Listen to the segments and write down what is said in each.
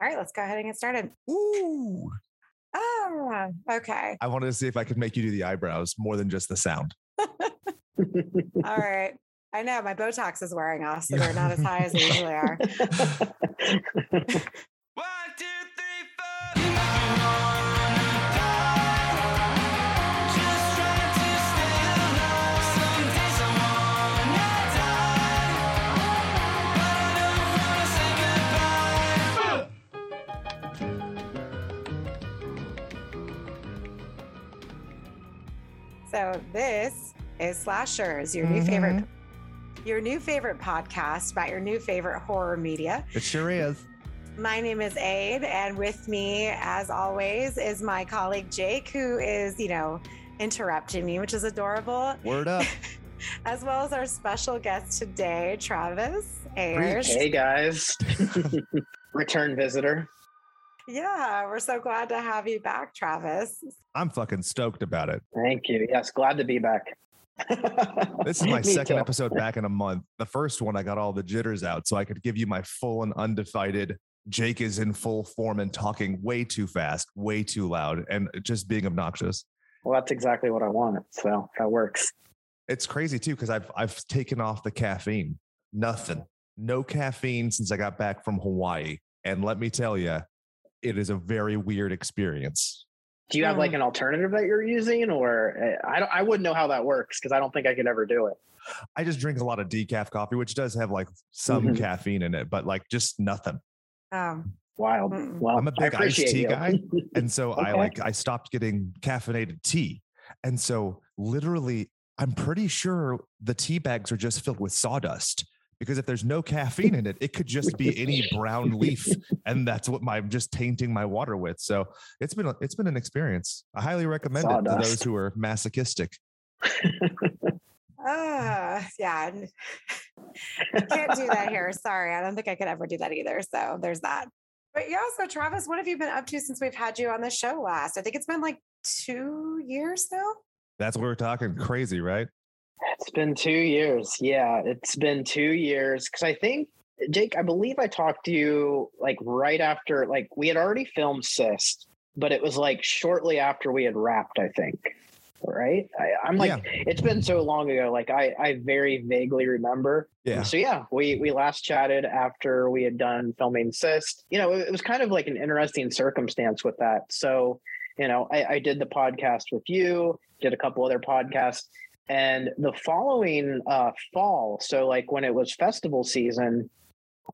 All right, let's go ahead and get started. Ooh. Ah, okay. I wanted to see if I could make you do the eyebrows more than just the sound. All right. I know my Botox is wearing off, so they're not as high as they usually are. So this is Slashers, your new favorite mm-hmm. your new favorite podcast about your new favorite horror media. It sure is. My name is Aid, and with me, as always, is my colleague Jake, who is, you know, interrupting me, which is adorable, Word up. as well as our special guest today, Travis Ayers. Hey guys, return visitor. Yeah, we're so glad to have you back, Travis. I'm fucking stoked about it. Thank you. Yes, glad to be back. This is my Me second too. episode back in a month. The first one, I got all the jitters out so I could give you my full and undivided. Jake is in full form and talking way too fast, way too loud, and just being obnoxious. Well, that's exactly what I want. So that works. It's crazy too because I've I've taken off the caffeine. Nothing, no caffeine since I got back from Hawaii, and let me tell you, it is a very weird experience. Do you have Hmm. like an alternative that you're using, or uh, I don't? I wouldn't know how that works because I don't think I could ever do it. I just drink a lot of decaf coffee, which does have like some Mhm. caffeine in it, but like just nothing. Um, Wild. Well, I'm a big iced tea you. guy. And so I like I stopped getting caffeinated tea. And so literally I'm pretty sure the tea bags are just filled with sawdust because if there's no caffeine in it, it could just be any brown leaf and that's what my, I'm just tainting my water with. So it's been it's been an experience. I highly recommend it to those who are masochistic. ah, yeah. n- Can't do that here. Sorry. I don't think I could ever do that either. So there's that. But yeah, so Travis, what have you been up to since we've had you on the show last? I think it's been like two years now. That's what we're talking crazy, right? It's been two years. Yeah, it's been two years. Because I think, Jake, I believe I talked to you like right after, like we had already filmed Cyst, but it was like shortly after we had wrapped, I think. Right? I, I'm like, Yeah. it's been so long ago. Like I, I very vaguely remember. Yeah. So yeah, we we last chatted after we had done filming Cyst. You know, it, it was kind of like an interesting circumstance with that. So, you know, I, I did the podcast with you, did a couple other podcasts, and the following uh, fall, so like when it was festival season,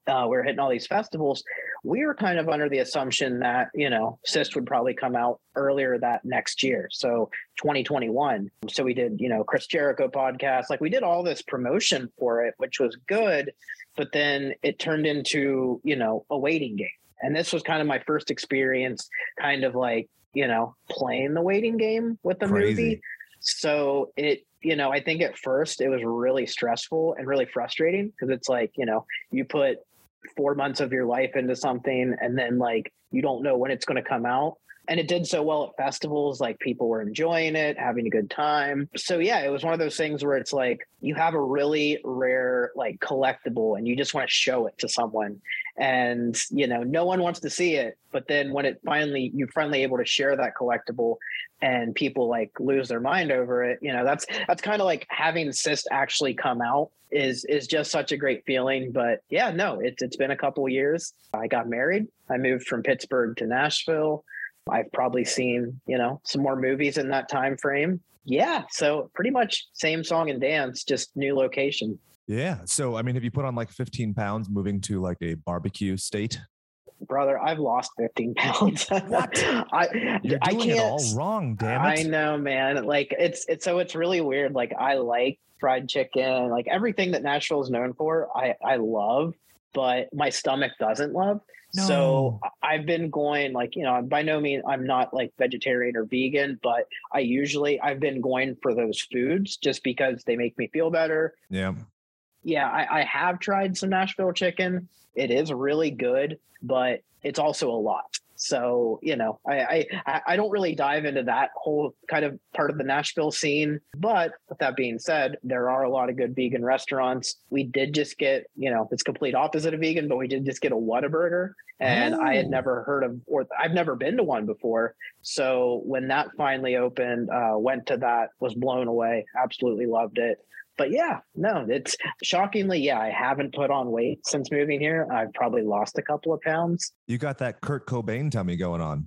uh, we were hitting all these festivals. We were kind of under the assumption that you know Cyst would probably come out earlier that next year, so 2021. So we did you know Chris Jericho podcast, like we did all this promotion for it, which was good, but then it turned into you know a waiting game, and this was kind of my first experience, kind of like you know playing the waiting game with the movie. So it, you know, I think at first it was really stressful and really frustrating because it's like, you know, you put four months of your life into something and then like you don't know when it's going to come out. And it did so well at festivals, like people were enjoying it, having a good time. So yeah, it was one of those things where it's like you have a really rare like collectible and you just want to show it to someone. And you know, no one wants to see it. But then when it finally you're finally able to share that collectible and people like lose their mind over it you know that's that's kind of like having cyst actually come out is is just such a great feeling but yeah no it's it's been a couple years i got married i moved from pittsburgh to nashville i've probably seen you know some more movies in that time frame yeah so pretty much same song and dance just new location Yeah. So, I mean, have you put on like 15 pounds moving to like a barbecue state? brother i've lost 15 pounds What? i You're i doing can't it all wrong, damn it. I know, man. Like it's it's so it's really weird. Like I like fried chicken, like everything that Nashville is known for. I I love, but my stomach doesn't love. So No. I- I've been going like you know by no means I'm not like vegetarian or vegan, but I usually I've been going for those foods just because they make me feel better. Yeah. Yeah, I, I have tried some Nashville chicken. It is really good, but it's also a lot. So you know, I, I I don't really dive into that whole kind of part of the Nashville scene. But with that being said, there are a lot of good vegan restaurants. We did just get, you know, it's complete opposite of vegan, but we did just get a Whataburger, and I had Oh. never heard of, or I've never been to one before. So when that finally opened, uh, went to that, was blown away, absolutely loved it. But yeah, no, it's shockingly, yeah, I haven't put on weight since moving here. I've probably lost a couple of pounds. You got that Kurt Cobain tummy going on.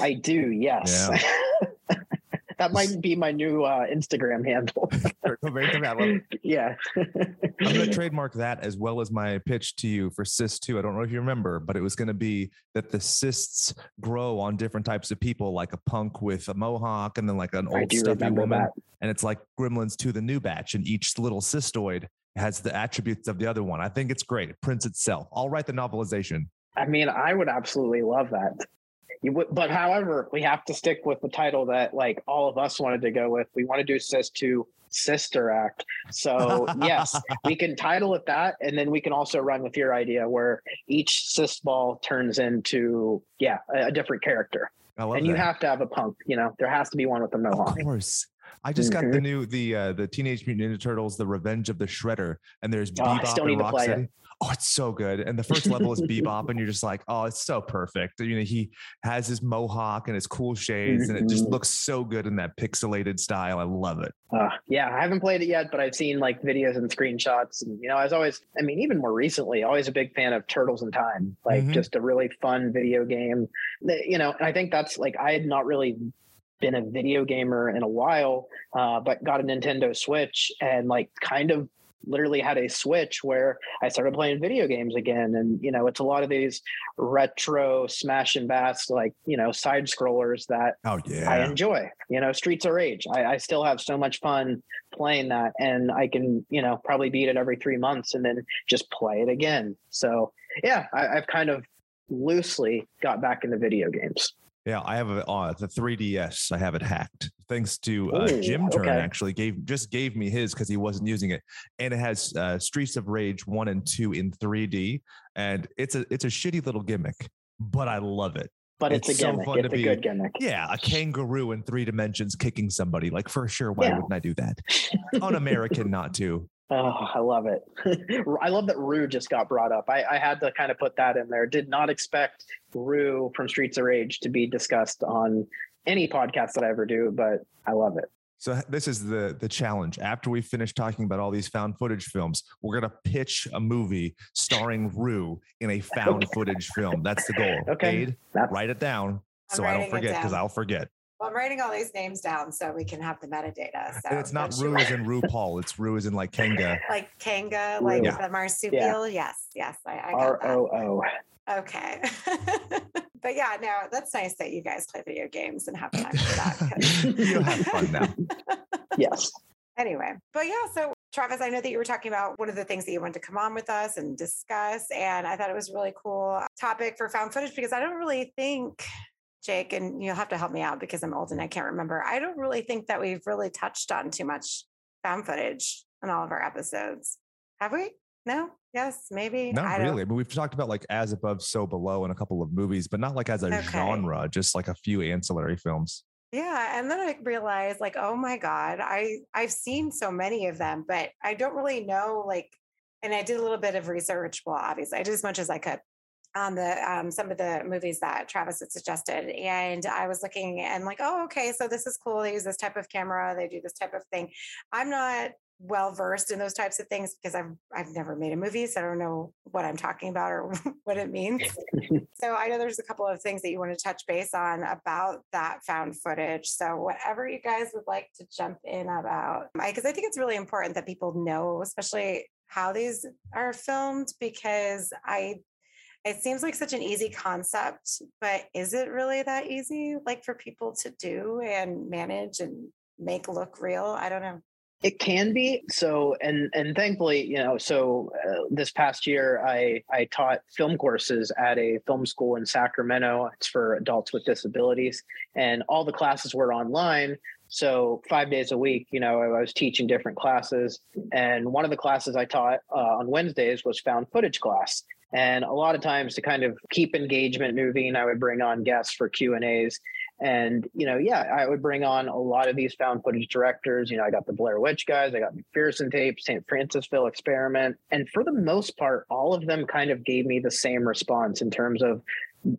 I do, yes. that might be my new uh, Instagram handle. Kurt Cobain tummy. I love it. yeah. I'm going to trademark that as well as my pitch to you for cyst 2. I don't know if you remember, but it was going to be that the cysts grow on different types of people, like a punk with a mohawk and then like an old stuffy woman. that. And it's like Gremlins to the new batch, and each little cystoid has the attributes of the other one. I think it's great. It prints itself. I'll write the novelization. I mean, I would absolutely love that. Would, but however, we have to stick with the title that like all of us wanted to go with. We want to do Sis 2 Sister Act. So yes, we can title it that, and then we can also run with your idea where each cis ball turns into yeah a, a different character, and that. you have to have a punk. You know, there has to be one with a mohawk. Of course. I just got the Mhm. new the uh the Teenage Mutant Ninja Turtles, the Revenge of the Shredder, and there's Oh, I Bebop and need to play it. Rocksteady. Oh, it's so good. And the first level is Bebop, and you're just like, oh, it's so perfect. You know, he has his mohawk and his cool shades, and it just Mhm. looks so good in that pixelated style. I love it. Uh, yeah, I haven't played it yet, but I've seen like videos and screenshots. And, you know, I was always, I mean, even more recently, always a big fan of Turtles in Time, like Mhm. just a really fun video game. You know, and I think that's like, I had not really been a video gamer in a while, uh, but got a Nintendo Switch and like kind of literally had a switch where I started playing video games again. And, you know, it's a lot of these retro smash and bash, like, you know, side scrollers that Oh I enjoy. You know, Streets of Rage. I, I still have so much fun playing that, and I can, you know, probably beat it every three months and then just play it again. So yeah, I, I've kind of loosely got back into video games. Yeah, I have a uh, the 3DS. I have it hacked thanks to uh, Ooh, Jim Turn. okay. Actually, gave just gave me his because he wasn't using it, and it has uh, Streets of Rage one and two in 3D, and it's a it's a shitty little gimmick, but I love it. But it's, It's a so gimmick. fun it's to a be- good gimmick. Yeah, a kangaroo in three dimensions kicking somebody. Like for sure, why Yeah. wouldn't I do that? Un-American not to. Oh, I love it. I love that Rue just got brought up. I, I had to kind of put that in there. Did not expect Rue from Streets of Rage to be discussed on any podcast that I ever do, but I love it. So this is the the challenge. After we finish talking about all these found footage films, we're gonna pitch a movie starring Rue in a found footage film. That's the goal. Okay. Aid, write it down I'm so I don't forget because. I'll forget. Well, I'm writing all these names down so we can have the metadata. So and it's not don't you Rue as in RuPaul. It's Rue as in like Kanga. like Kanga, like Yeah. the marsupial. Yes, yes, I, I R got that. O O. Okay. but yeah, no, that's nice that you guys play video games and have time for that. 'cause- You'll have fun now. Yes. anyway, but yeah, so Travis, I know that you were talking about one of the things that you wanted to come on with us and discuss. And I thought it was a really cool topic for found footage because I don't really think, Jake, and you'll have to help me out because I'm old and I can't remember. I don't really think that we've really touched on too much found footage in all of our episodes. Have we? No? Yes? Maybe? Not really. I mean, we've talked about like as above, so below in a couple of movies, but not like as a Okay. genre, just like a few ancillary films. Yeah, and then I realized like, oh my god, I I've seen so many of them, but I don't really know like and I did a little bit of research, well obviously I did as much as I could on the um some of the movies that Travis had suggested and I was looking and like, oh okay, so this is cool. They use this type of camera, they do this type of thing. I'm not well versed in those types of things because I've I've never made a movie, so I don't know what I'm talking about or what it means. So I know there's a couple of things that you want to touch base on about that found footage. So whatever you guys would like to jump in about, because I think it's really important that people know, especially how these are filmed, because I. It seems like such an easy concept, but is it really that easy, like for people to do and manage and make look real? I don't know. It can be so, and and thankfully, you know, so uh, this past year, I I taught film courses at a film school in Sacramento. It's for adults with disabilities, and all the classes were online. So five days a week, you know, I was teaching different classes, and one of the classes I taught uh, on Wednesdays was found footage class. And a lot of times, to kind of keep engagement moving, I would bring on guests for Q and A's. And, you know, yeah, I would bring on a lot of these found footage directors. You know, I got the Blair Witch guys, I got McPherson tape, St. Francisville experiment. And for the most part, all of them kind of gave me the same response in terms of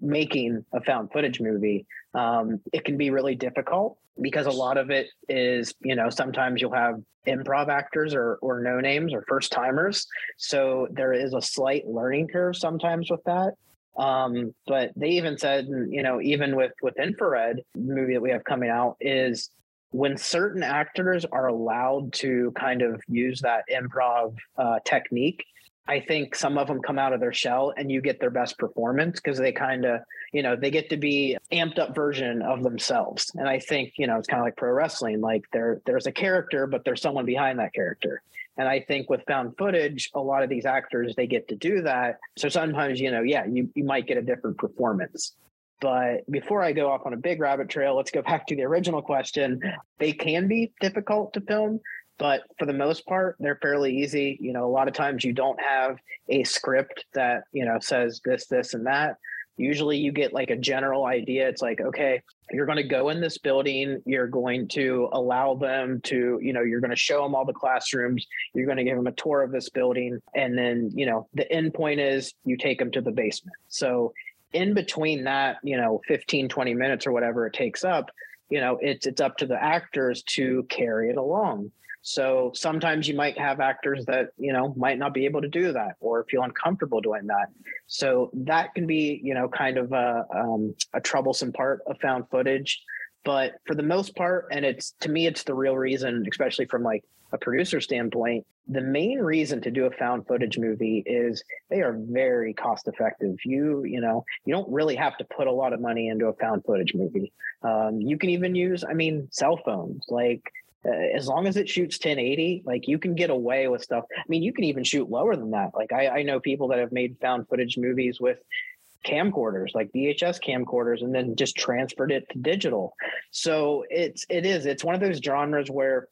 making a found footage movie. Um, it can be really difficult because a lot of it is, you know, sometimes you'll have improv actors or, or no names or first timers. So there is a slight learning curve sometimes with that. Um, but they even said, you know, even with with infrared movie that we have coming out is when certain actors are allowed to kind of use that improv uh, technique, I think some of them come out of their shell and you get their best performance because they kind of, you know, they get to be amped up version of themselves. And I think, you know, it's kind of like pro wrestling. Like there, there's a character, but there's someone behind that character. And I think with found footage, a lot of these actors they get to do that. So sometimes, you know, yeah, you, you might get a different performance. But before I go off on a big rabbit trail, let's go back to the original question. They can be difficult to film, but for the most part, they're fairly easy. You know, a lot of times you don't have a script that, you know, says this, this, and that. Usually you get like a general idea. It's like, okay, you're going to go in this building. You're going to allow them to, you know, you're going to show them all the classrooms. You're going to give them a tour of this building. And then, you know, the end point is you take them to the basement. So in between that, you know, 15, 20 minutes or whatever it takes up, you know, it's it's up to the actors to carry it along. So sometimes you might have actors that, you know, might not be able to do that or feel uncomfortable doing that. So that can be, you know, kind of a, um, a troublesome part of found footage. But for the most part, and it's to me, it's the real reason, especially from like a producer standpoint, the main reason to do a found footage movie is they are very cost effective. You, you know, you don't really have to put a lot of money into a found footage movie. Um, you can even use, I mean, cell phones. Like uh, as long as it shoots 1080 like you can get away with stuff. I mean you can even shoot lower than that. Like i, I know people that have made found footage movies with camcorders like vhs camcorders and then just transferred it to digital. So it's it is it's one of those genres where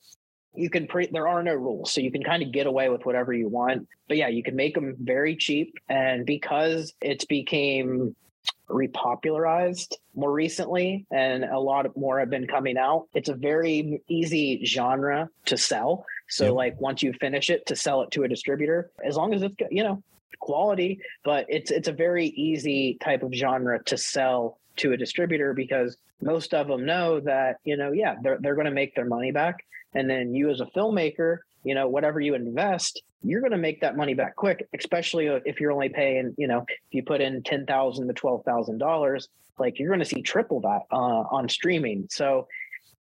you can pre there are no rules so you can kind of get away with whatever you want. But yeah you can make them very cheap and because it's became repopularized more recently and a lot more have been coming out. It's a very easy genre to sell. So Yep. like once you finish it to sell it to a distributor as long as it's you know quality but it's it's a very easy type of genre to sell to a distributor because most of them know that you know yeah they're, they're going to make their money back. And then you as a filmmaker you know whatever you invest you're going to make that money back quick especially if you're only paying you know if you put in 10000 to $12000 like you're going to see triple that uh, on streaming. So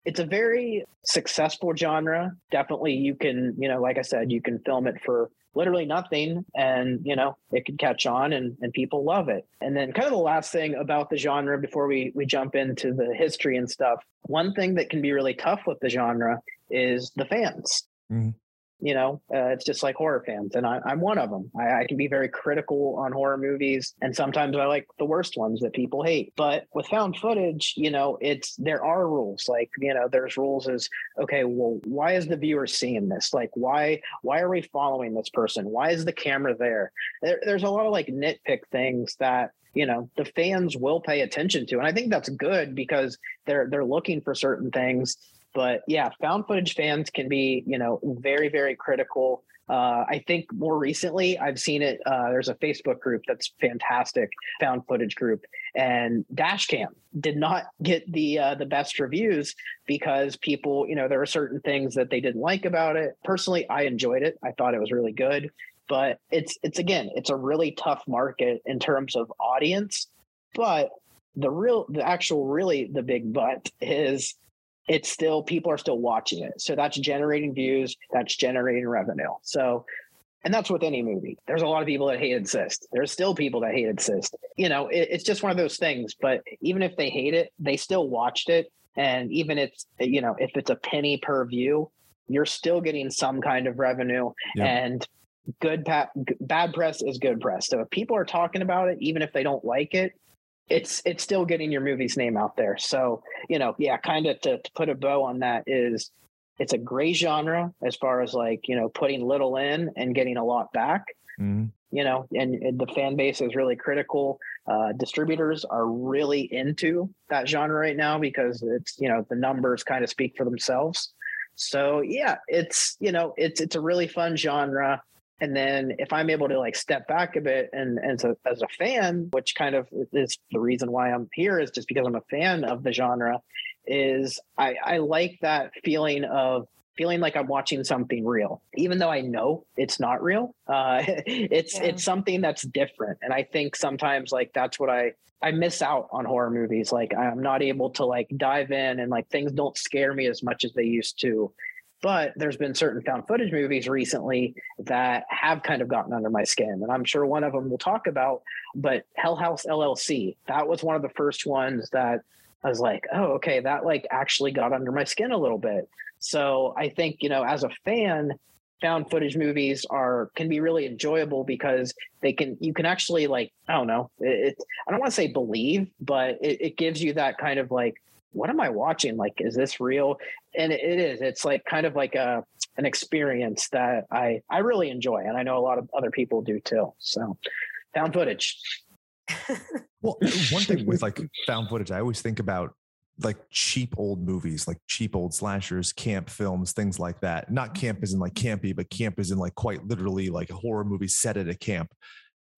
it's a very successful genre. Definitely you can you know like i said you can film it for literally nothing and you know it could catch on and, and people love it. And then kind of the last thing about the genre before we we jump into the history and stuff one thing that can be really tough with the genre is the fans. Mhm. You know uh, it's just like horror fans and I, i'm one of them. I, I can be very critical on horror movies and sometimes i like the worst ones that people hate. But with found footage you know it's there are rules. Like you know there's rules as okay well why is the viewer seeing this? Like why why are we following this person? Why is the camera there, there there's a lot of like nitpick things that you know the fans will pay attention to and i think that's good because they're they're looking for certain things but yeah found footage fans can be you know very very critical uh, I think more recently I've seen it. Uh, there's a Facebook group that's fantastic, found footage group, and Dashcam did not get the uh, the best reviews because people, you know, there are certain things that they didn't like about it. Personally, I enjoyed it. I thought it was really good, but it's it's again, it's a really tough market in terms of audience. But the real, the actual, really the big but is it's still people are still watching it. So that's generating views, that's generating revenue. So and that's with any movie. There's a lot of people that hated Cyst. There's still people that hated Cyst. You know, it, it's just one of those things. But even if they hate it, they still watched it. And even if you know, if it's a penny per view, you're still getting some kind of revenue. Yep. And good pa- bad press is good press. So if people are talking about it, even if they don't like it, it's it's still getting your movie's name out there. So you know, yeah, kind of to, to put a bow on that is it's a gray genre as far as like you know putting little in and getting a lot back Mhm. you know and, and the fan base is really critical uh, distributors are really into that genre right now because it's you know the numbers kind of speak for themselves. So yeah, it's you know it's it's a really fun genre. And then if I'm able to like step back a bit and, and as a, as a fan, which kind of is the reason why I'm here is just because I'm a fan of the genre, is I, I like that feeling of feeling like I'm watching something real, even though I know it's not real. Uh, it's Yeah. it's something that's different, and I think sometimes like that's what I I miss out on horror movies. Like I'm not able to like dive in, and like things don't scare me as much as they used to. But there's been certain found footage movies recently that have kind of gotten under my skin, and I'm sure one of them we'll talk about. But Hell House LLC, that was one of the first ones that I was like, oh, okay, that like actually got under my skin a little bit. So I think, you know, as a fan, found footage movies are can be really enjoyable because they can you can actually like I don't know it, it I don't want to say believe but it, it gives you that kind of like what am I watching like is this real and it, it is it's like kind of like a an experience that I I really enjoy and I know a lot of other people do too so found footage Well, one thing with like found footage, I always think about like cheap old movies, like cheap old slashers, camp films, things like that. Not camp is in like campy, but camp is in like quite literally like a horror movie set at a camp.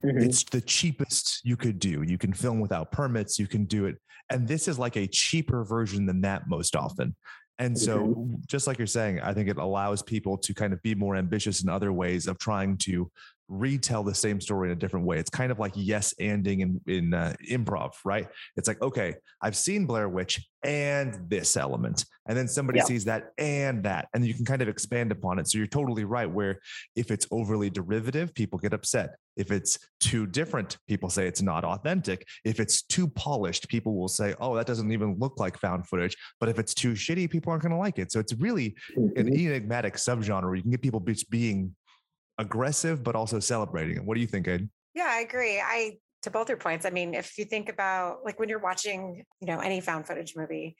Mhm. It's the cheapest you could do. You can film without permits, you can do it. And this is like a cheaper version than that most often. And so, just like you're saying, I think it allows people to kind of be more ambitious in other ways of trying to retell the same story in a different way. It's kind of like yes anding in, in uh, improv, right? It's like, okay, I've seen Blair Witch and this element. And then somebody Yeah. sees that and that. And you can kind of expand upon it. So you're totally right. Where if it's overly derivative, people get upset. If it's too different, people say it's not authentic. If it's too polished, people will say, oh, that doesn't even look like found footage. But if it's too shitty, people aren't going to like it. So it's really an Mhm. enigmatic subgenre where you can get people being aggressive, but also celebrating it. What do you think, Ed? Yeah, I agree. I to both your points. I mean, if you think about like when you're watching, you know, any found footage movie,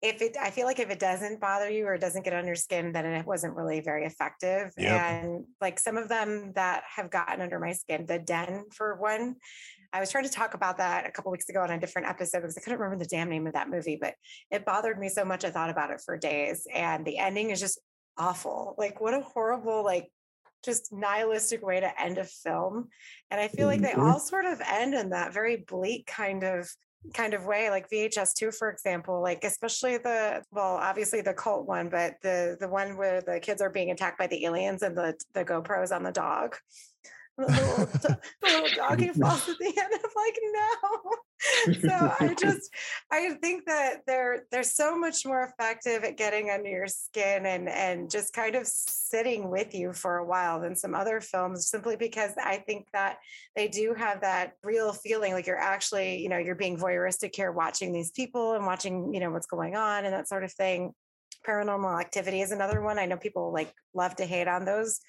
if it I feel like if it doesn't bother you or it doesn't get under your skin, then it wasn't really very effective. Yep. And like some of them that have gotten under my skin, the den for one. I was trying to talk about that a couple weeks ago on a different episode because I couldn't remember the damn name of that movie, but it bothered me so much I thought about it for days. And the ending is just awful. Like what a horrible, like just nihilistic way to end a film and i feel like they Mhm. all sort of end in that very bleak kind of kind of way like vhs2 for example like especially the well obviously the cult one but the the one where the kids are being attacked by the aliens and the the gopros on the dog the little, the little doggy falls at the end i'm like no. So i just i think that they're they're so much more effective at getting under your skin and and just kind of sitting with you for a while than some other films simply because i think that they do have that real feeling like you're actually you know you're being voyeuristic here watching these people and watching you know what's going on and that sort of thing. Paranormal activity is another one. I know people like love to hate on those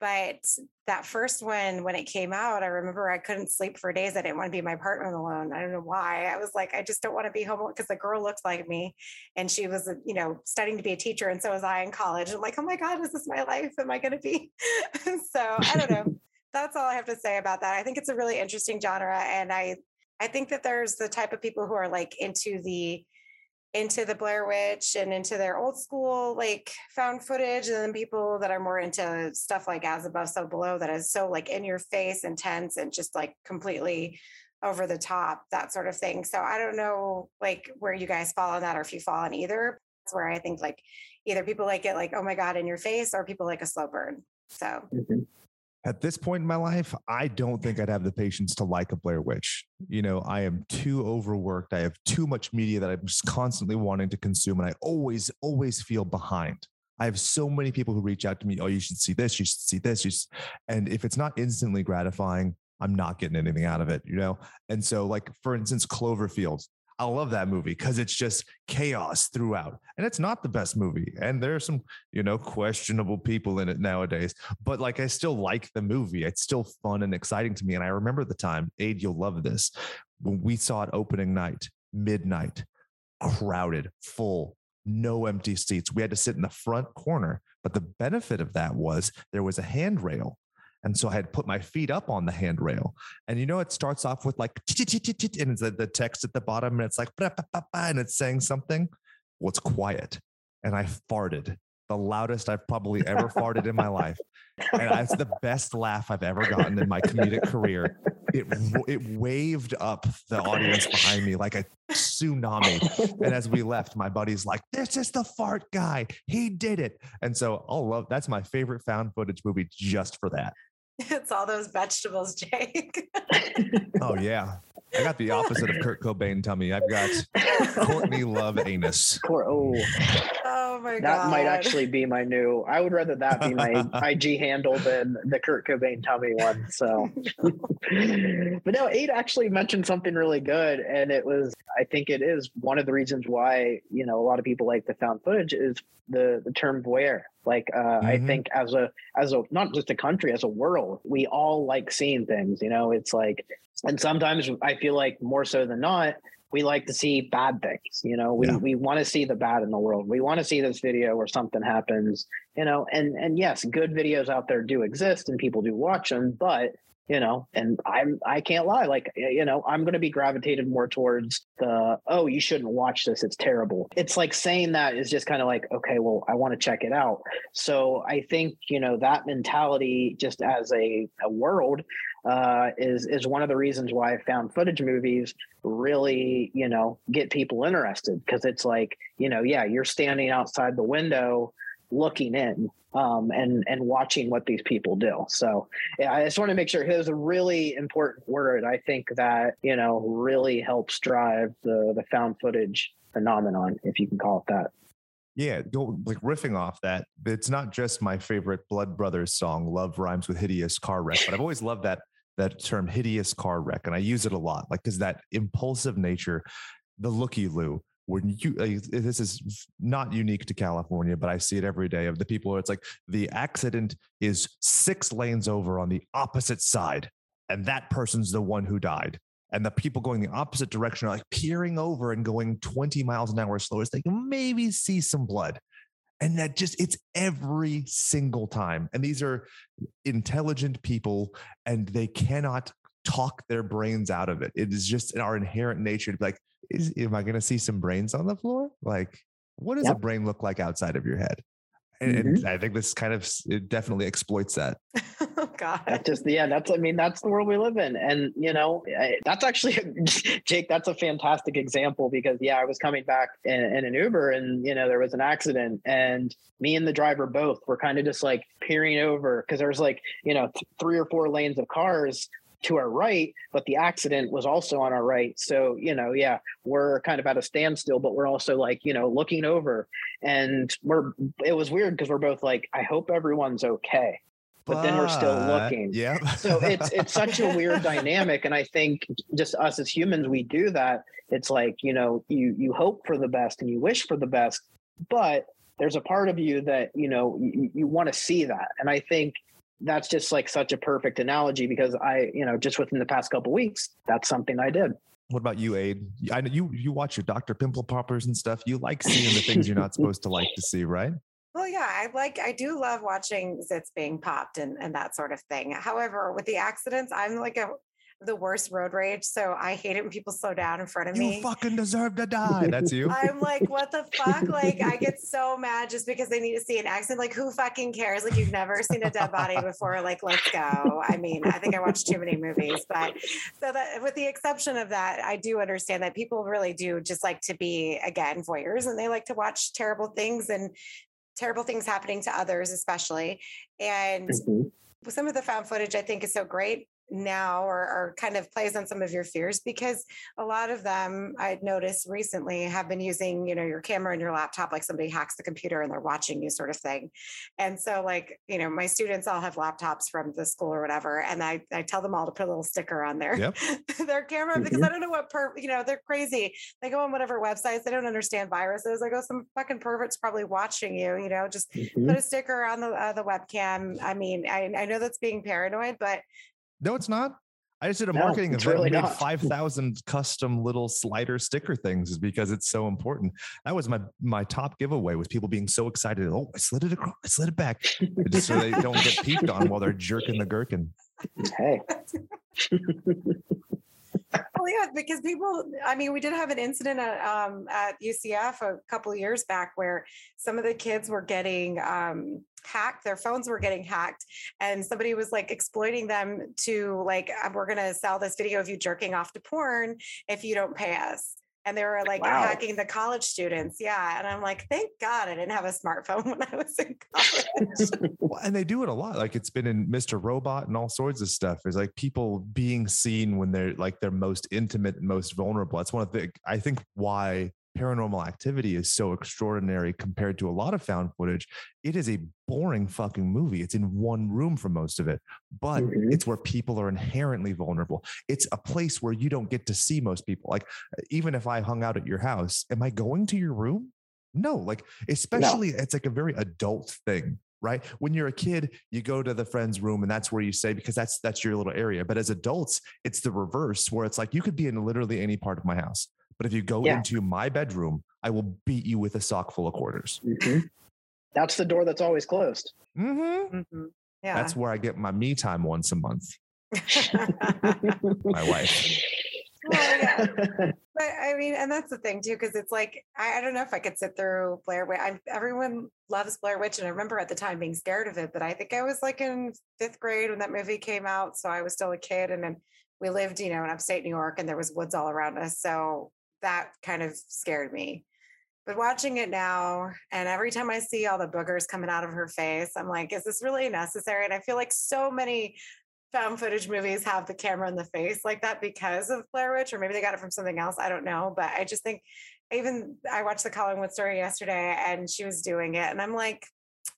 but that first one when it came out i remember i couldn't sleep for days. I didn't want to be in my partner alone. I don't know why. I was like i just don't want to be home because the girl looked like me and she was uh, you know studying to be a teacher and so was i in college. I'm like oh my god is this my life? Am i going to be? So i don't know. That's all i have to say about that. I think it's a really interesting genre and i i think that there's the type of people who are like into the into the Blair Witch and into their old school like found footage, and then people that are more into stuff like As Above, So Below, that is so like in your face, intense, and just like completely over the top, that sort of thing. So I don't know like where you guys fall on that, or if you fall on either. That's where I think like either people like it like oh my god in your face, or people like a slow burn. So Mhm. At this point in my life, I don't think I'd have the patience to like a Blair Witch. You know, I am too overworked. I have too much media that I'm just constantly wanting to consume, and I always, always feel behind. I have so many people who reach out to me, oh, you should see this, you should see this. You should. And if it's not instantly gratifying, I'm not getting anything out of it, you know? And so, like, for instance, Cloverfield, I love that movie because it's just chaos throughout. And it's not the best movie. And there are some, you know, questionable people in it nowadays. But like I still like the movie. It's still fun and exciting to me. And I remember the time, Aid, you'll love this. When we saw it opening night, midnight, crowded, full, no empty seats. We had to sit in the front corner. But the benefit of that was there was a handrail And so I had put my feet up on the handrail. And you know, it starts off with like, and it's the, text at the bottom, and it's like, and it's saying something. Well, it's quiet. And I farted the loudest I've probably ever farted in my life. And it's the best laugh I've ever gotten in my comedic career. It, it waved up the audience behind me like a tsunami. And as we left, my buddy's like, This is the fart guy. He did it. And so oh, I'll love that's my favorite found footage movie just for that. It's all those vegetables, Jake. Oh, yeah. I got the opposite of Kurt Cobain tummy. I've got Courtney Love anus. Cor- oh, oh my god. that might actually be my new. I would rather that be my IG handle than the Kurt Cobain tummy one. So, but no, Aid actually mentioned something really good, and it was. I think it is one of the reasons why you know a lot of people like the found footage is the the term voyeur. Like uh, I Mhm. think as a as a not just a country as a world, we all like seeing things. You know, it's like, and sometimes I feel like more so than not, we like to see bad things. You know, we Yeah. we want to see the bad in the world. We want to see this video where something happens. You know, and and yes, good videos out there do exist and people do watch them, but you know and i'm i can't lie like you know i'm going to be gravitated more towards the oh you shouldn't watch this it's terrible. It's like saying that is just kind of like okay well i want to check it out. So i think you know that mentality just as a, a world uh, is is one of the reasons why I found footage movies really you know get people interested because it's like you know yeah you're standing outside the window looking in um, and and watching what these people do so yeah, I just want to make sure it was a really important word. I think that you know really helps drive the the found footage phenomenon, if you can call it that. Yeah, like riffing off that. It's not just my favorite Blood Brothers song, "Love Rhymes with Hideous Car Wreck," but I've always loved that that term, "hideous car wreck," and I use it a lot, like because that impulsive nature, the looky loo. When you like, this is not unique to California, but I see it every day of the people where it's like the accident is six lanes over on the opposite side, and that person's the one who died. And the people going the opposite direction are like peering over and going 20 miles an hour slower so they can maybe see some blood. And that just, it's every single time. And these are intelligent people and they cannot talk their brains out of it. It is just in our inherent nature to be like, is, am I going to see some brains on the floor? Like, what does a brain look like outside of your head? And, and mm-hmm. I think this kind of it definitely exploits that. oh god. That just yeah, that's I mean that's the world we live in, and you know I, that's actually Jake. That's a fantastic example because yeah, I was coming back in, in an Uber and you know there was an accident and me and the driver both were kind of just like peering over because there was like you know th- three or four lanes of cars to our right, but the accident was also on our right. So, you know, yeah, we're kind of at a standstill, but we're also like, you know, looking over. And we're, it was weird because we're both like, I hope everyone's okay. But then we're still looking. Yeah. So it's it's such a weird dynamic. And I think just us as humans, we do that. It's like, you know, you you hope for the best and you wish for the best, but there's a part of you that, you know, you, you want to see that. And I think that's just like such a perfect analogy because I, you know, just within the past couple weeks, that's something I did. What about you, Aid? I know you you watch your Dr. Pimple Poppers and stuff. You like seeing the things you're not supposed to like to see, right? Well, yeah, I like I do love watching zits being popped and, and that sort of thing. However, with the accidents, I'm like a the worst road rage. So I hate it when people slow down in front of You me. You fucking deserve to die. That's you. I'm like, what the fuck? Like, I get so mad just because they need to see an accident. Like, who fucking cares? Like, you've never seen a dead body before. Like, let's go. I mean, I think I watched too many movies, but so that, with the exception of that, I do understand that people really do just like to be again voyeurs, and they like to watch terrible things and terrible things happening to others, especially. And Mhm. some of the found footage I think is so great now or, or kind of plays on some of your fears because a lot of them I'd noticed recently have been using, you know, your camera and your laptop, like somebody hacks the computer and they're watching you sort of thing. And so like, you know, my students all have laptops from the school or whatever. And I, I tell them all to put a little sticker on their, Yep. their camera because I don't know what per, you know, they're crazy. They go on whatever websites, they don't understand viruses. I go, some fucking pervert's probably watching you, you know, just Mhm. put a sticker on the uh, the webcam. I mean, I, I know that's being paranoid, but No, it's not. I just did a No, marketing event really and made 5,000 custom little slider sticker things is because it's so important. That was my my top giveaway was people being so excited. Oh, I slid it across, I slid it back. Just so they don't get peeked on while they're jerking the gherkin. Hey, Well, yeah, because people, I mean, we did have an incident at, um, at UCF a couple of years back where some of the kids were getting um, hacked, their phones were getting hacked, and somebody was like exploiting them to, like, "Uh, we're going to sell this video of you jerking off to porn if you don't pay us. And they were like Wow. hacking the college students. Yeah. And I'm like, thank God I didn't have a smartphone when I was in college. Well, and they do it a lot. Like it's been in Mr. Robot and all sorts of stuff. Is like people being seen when they're like their most intimate and most vulnerable. That's one of the I think why paranormal activity is so extraordinary compared to a lot of found footage. It is a boring fucking movie. It's in one room for most of it, but Mhm. it's where people are inherently vulnerable. It's a place where you don't get to see most people. Like even if I hung out at your house, am I going to your room? No, like especially it's like a very adult thing, right? When you're a kid, you go to the friend's room and that's where you say because that's that's your little area. But as adults, it's the reverse where it's like you could be in literally any part of my house. But if you go Yeah. into my bedroom, I will beat you with a sock full of quarters. Mhm. that's the door that's always closed. Mm-hmm. Mhm. Yeah. That's where I get my me time once a month. My wife. Well, yeah. But I mean, and that's the thing too, because it's like I, I don't know if I could sit through Blair Witch. I, everyone loves Blair Witch, and I remember at the time being scared of it. But I think I was like in fifth grade when that movie came out, so I was still a kid, and then we lived, you know, in upstate New York, and there was woods all around us, so that kind of scared me. But watching it now, and every time I see all the boogers coming out of her face, I'm like, is this really necessary? And I feel like so many found footage movies have the camera in the face like that because of Blair Witch, or maybe they got it from something else. I don't know. But I just think even I watched the Collingswood story yesterday and she was doing it. And I'm like,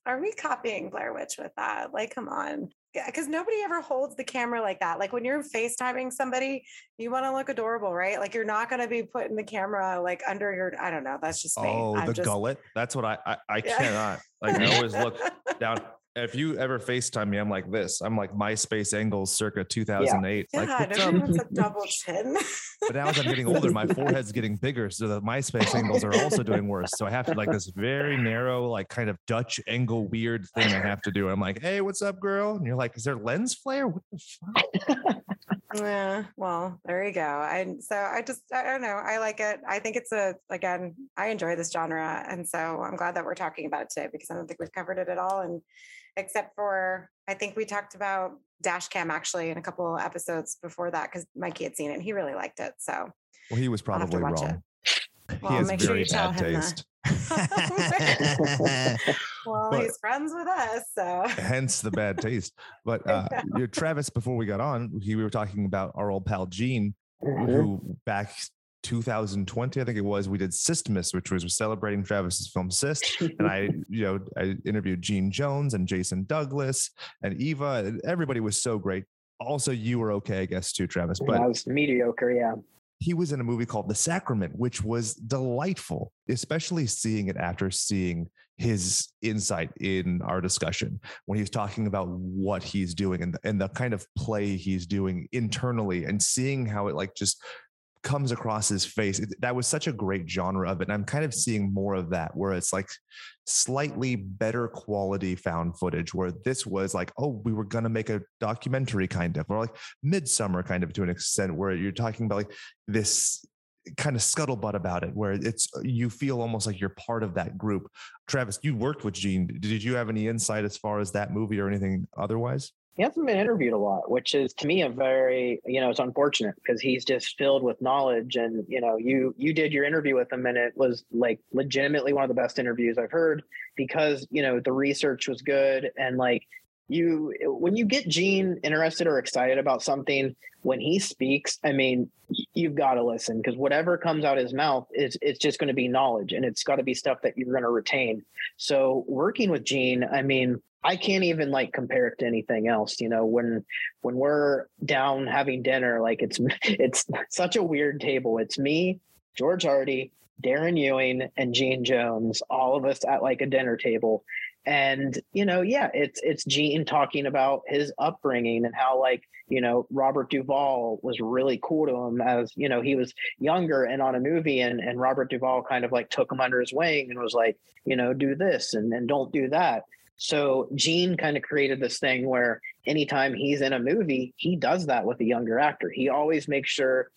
are we copying Blair Witch with that? Like, come on. Because nobody ever holds the camera like that. Like when you're FaceTiming somebody, you want to look adorable, right? Like you're not going to be putting the camera like under your, I don't know. That's just me. Oh, I'm the just- gullet. That's what I I, I Yeah. cannot. Like I always look down. If you ever FaceTime me, I'm like this. I'm like MySpace angles circa 2008. Yeah, like what's nobody up? wants a double chin. But now as I'm getting older, my forehead's getting bigger. So the MySpace angles are also doing worse. So I have to like this very narrow, like kind of Dutch angle weird thing I have to do. I'm like, hey, what's up, girl? And you're like, is there lens flare? What the fuck? Yeah, well, there you go. And so I just, I don't know. I like it. I think it's a, again, I enjoy this genre. And so I'm glad that we're talking about it today because I don't think we've covered it at all. And except for, I think we talked about dash cam actually in a couple episodes before that because Mikey had seen it and he really liked it. So, Well, he was I'll have to probably watch it. wrong. Well, he has make sure very you bad him taste. well, But- he's friends with us. So, hence the bad taste. But uh, you know, Travis, before we got on, he, we were talking about our old pal Gene, Mhm. who back 2020, I think it was, we did Systemus, which was celebrating Travis's film Cyst. And I, you know, I interviewed Gene Jones and Jason Douglas and Eva. and Everybody was so great. Also, you were okay, I guess, too, Travis. But that was mediocre. Yeah. he was in a movie called The Sacrament, which was delightful, especially seeing it after seeing his insight in our discussion when he was talking about what he's doing and, and the kind of play he's doing internally and seeing how it like just comes across his face. It- that was such a great genre of it. And I'm kind of seeing more of that where it's like slightly better quality found footage where this was like, oh, we were going to make a documentary kind of, or like Midsommar kind of to an extent where you're talking about like this kind of scuttlebutt about it where it's you feel almost like you're part of that group travis you worked with gene did you have any insight as far as that movie or anything otherwise he hasn't been interviewed a lot, which is to me a very, you know, it's unfortunate because he's just filled with knowledge. And you know, you you did your interview with him, and it was like legitimately one of the best interviews I've heard because you know the research was good and like you when you get Gene interested or excited about something when he speaks, I mean, you've got to listen because whatever comes out his mouth is it's just going to be knowledge and it's got to be stuff that you're going to retain. So working with Gene, I mean, I can't even like compare it to anything else. You know, when when we're down having dinner, like it's it's such a weird table. It's me, George Hardy, Darren Ewing, and Gene Jones, all of us at like a dinner table. and you know yeah it's it's gene talking about his upbringing and how like you know robert duvall was really cool to him as you know he was younger and on a movie and and robert duvall kind of like took him under his wing and was like you know do this and and don't do that so gene kind of created this thing where anytime he's in a movie he does that with a younger actor he always makes sure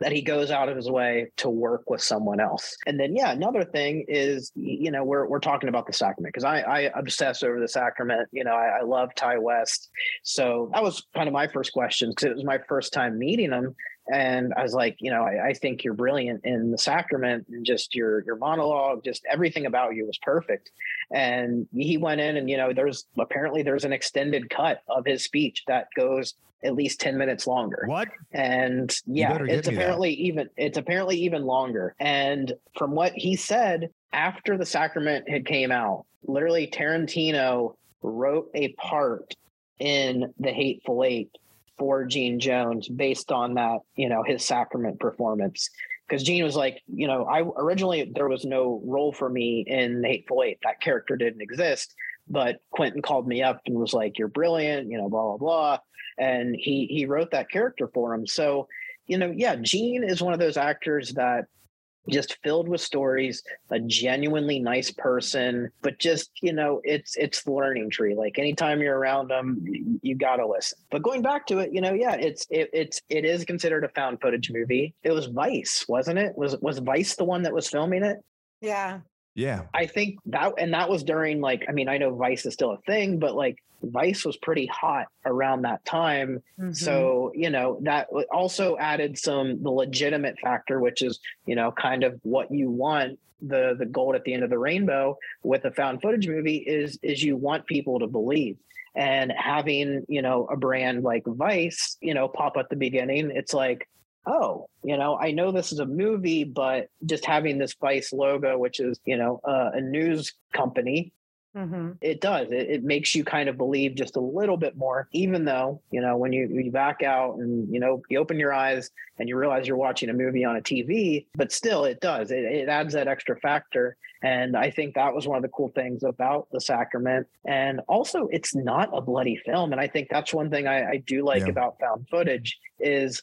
that he goes out of his way to work with someone else. And then, yeah, another thing is, you know, we're, we're talking about the sacrament because I, I obsess over the sacrament. You know, I, I love Ti West. So that was kind of my first question because it was my first time meeting him. And I was like, you know, I, I think you're brilliant in the sacrament and just your your monologue, just everything about you was perfect. And he went in and, you know, there's apparently there's an extended cut of his speech that goes at least 10 minutes longer What? and yeah it's me that. apparently even it's apparently even longer and from what he said after the sacrament had came out literally tarantino wrote a part in the hateful eight for gene jones based on that you know his sacrament performance because Gene was like, you know, I originally there was no role for me in the Hateful Eight. That character didn't exist. But Quentin called me up and was like, "You're brilliant," you know, blah blah blah, and he he wrote that character for him. So, you know, yeah, Gene is one of those actors that just filled with stories, a genuinely nice person, but just you know, it's it's the learning tree. Like anytime you're around them you, gotta listen. But going back to it, you know, yeah, it's it, it's it is considered a found footage movie. It was Vice, wasn't it? Was was Vice the one that was filming it? Yeah. Yeah. I think that, and that was during like, I mean, I know Vice is still a thing, but like Vice was pretty hot around that time. Mhm. So, you know, that also added some, the legitimate factor, which is, you know, kind of what you want the the gold at the end of the rainbow with a found footage movie is is you want people to believe and having you know a brand like vice you know pop at the beginning it's like oh you know i know this is a movie but just having this vice logo which is you know uh, a news company Mhm. it does. It, it makes you kind of believe just a little bit more even though you know when you, you back out and you know you open your eyes and you realize you're watching a movie on a tv but still it does. It, it adds that extra factor. And i think that was one of the cool things about the sacrament. And also it's not a bloody film. And i think that's one thing i, I do like Yeah. about found footage is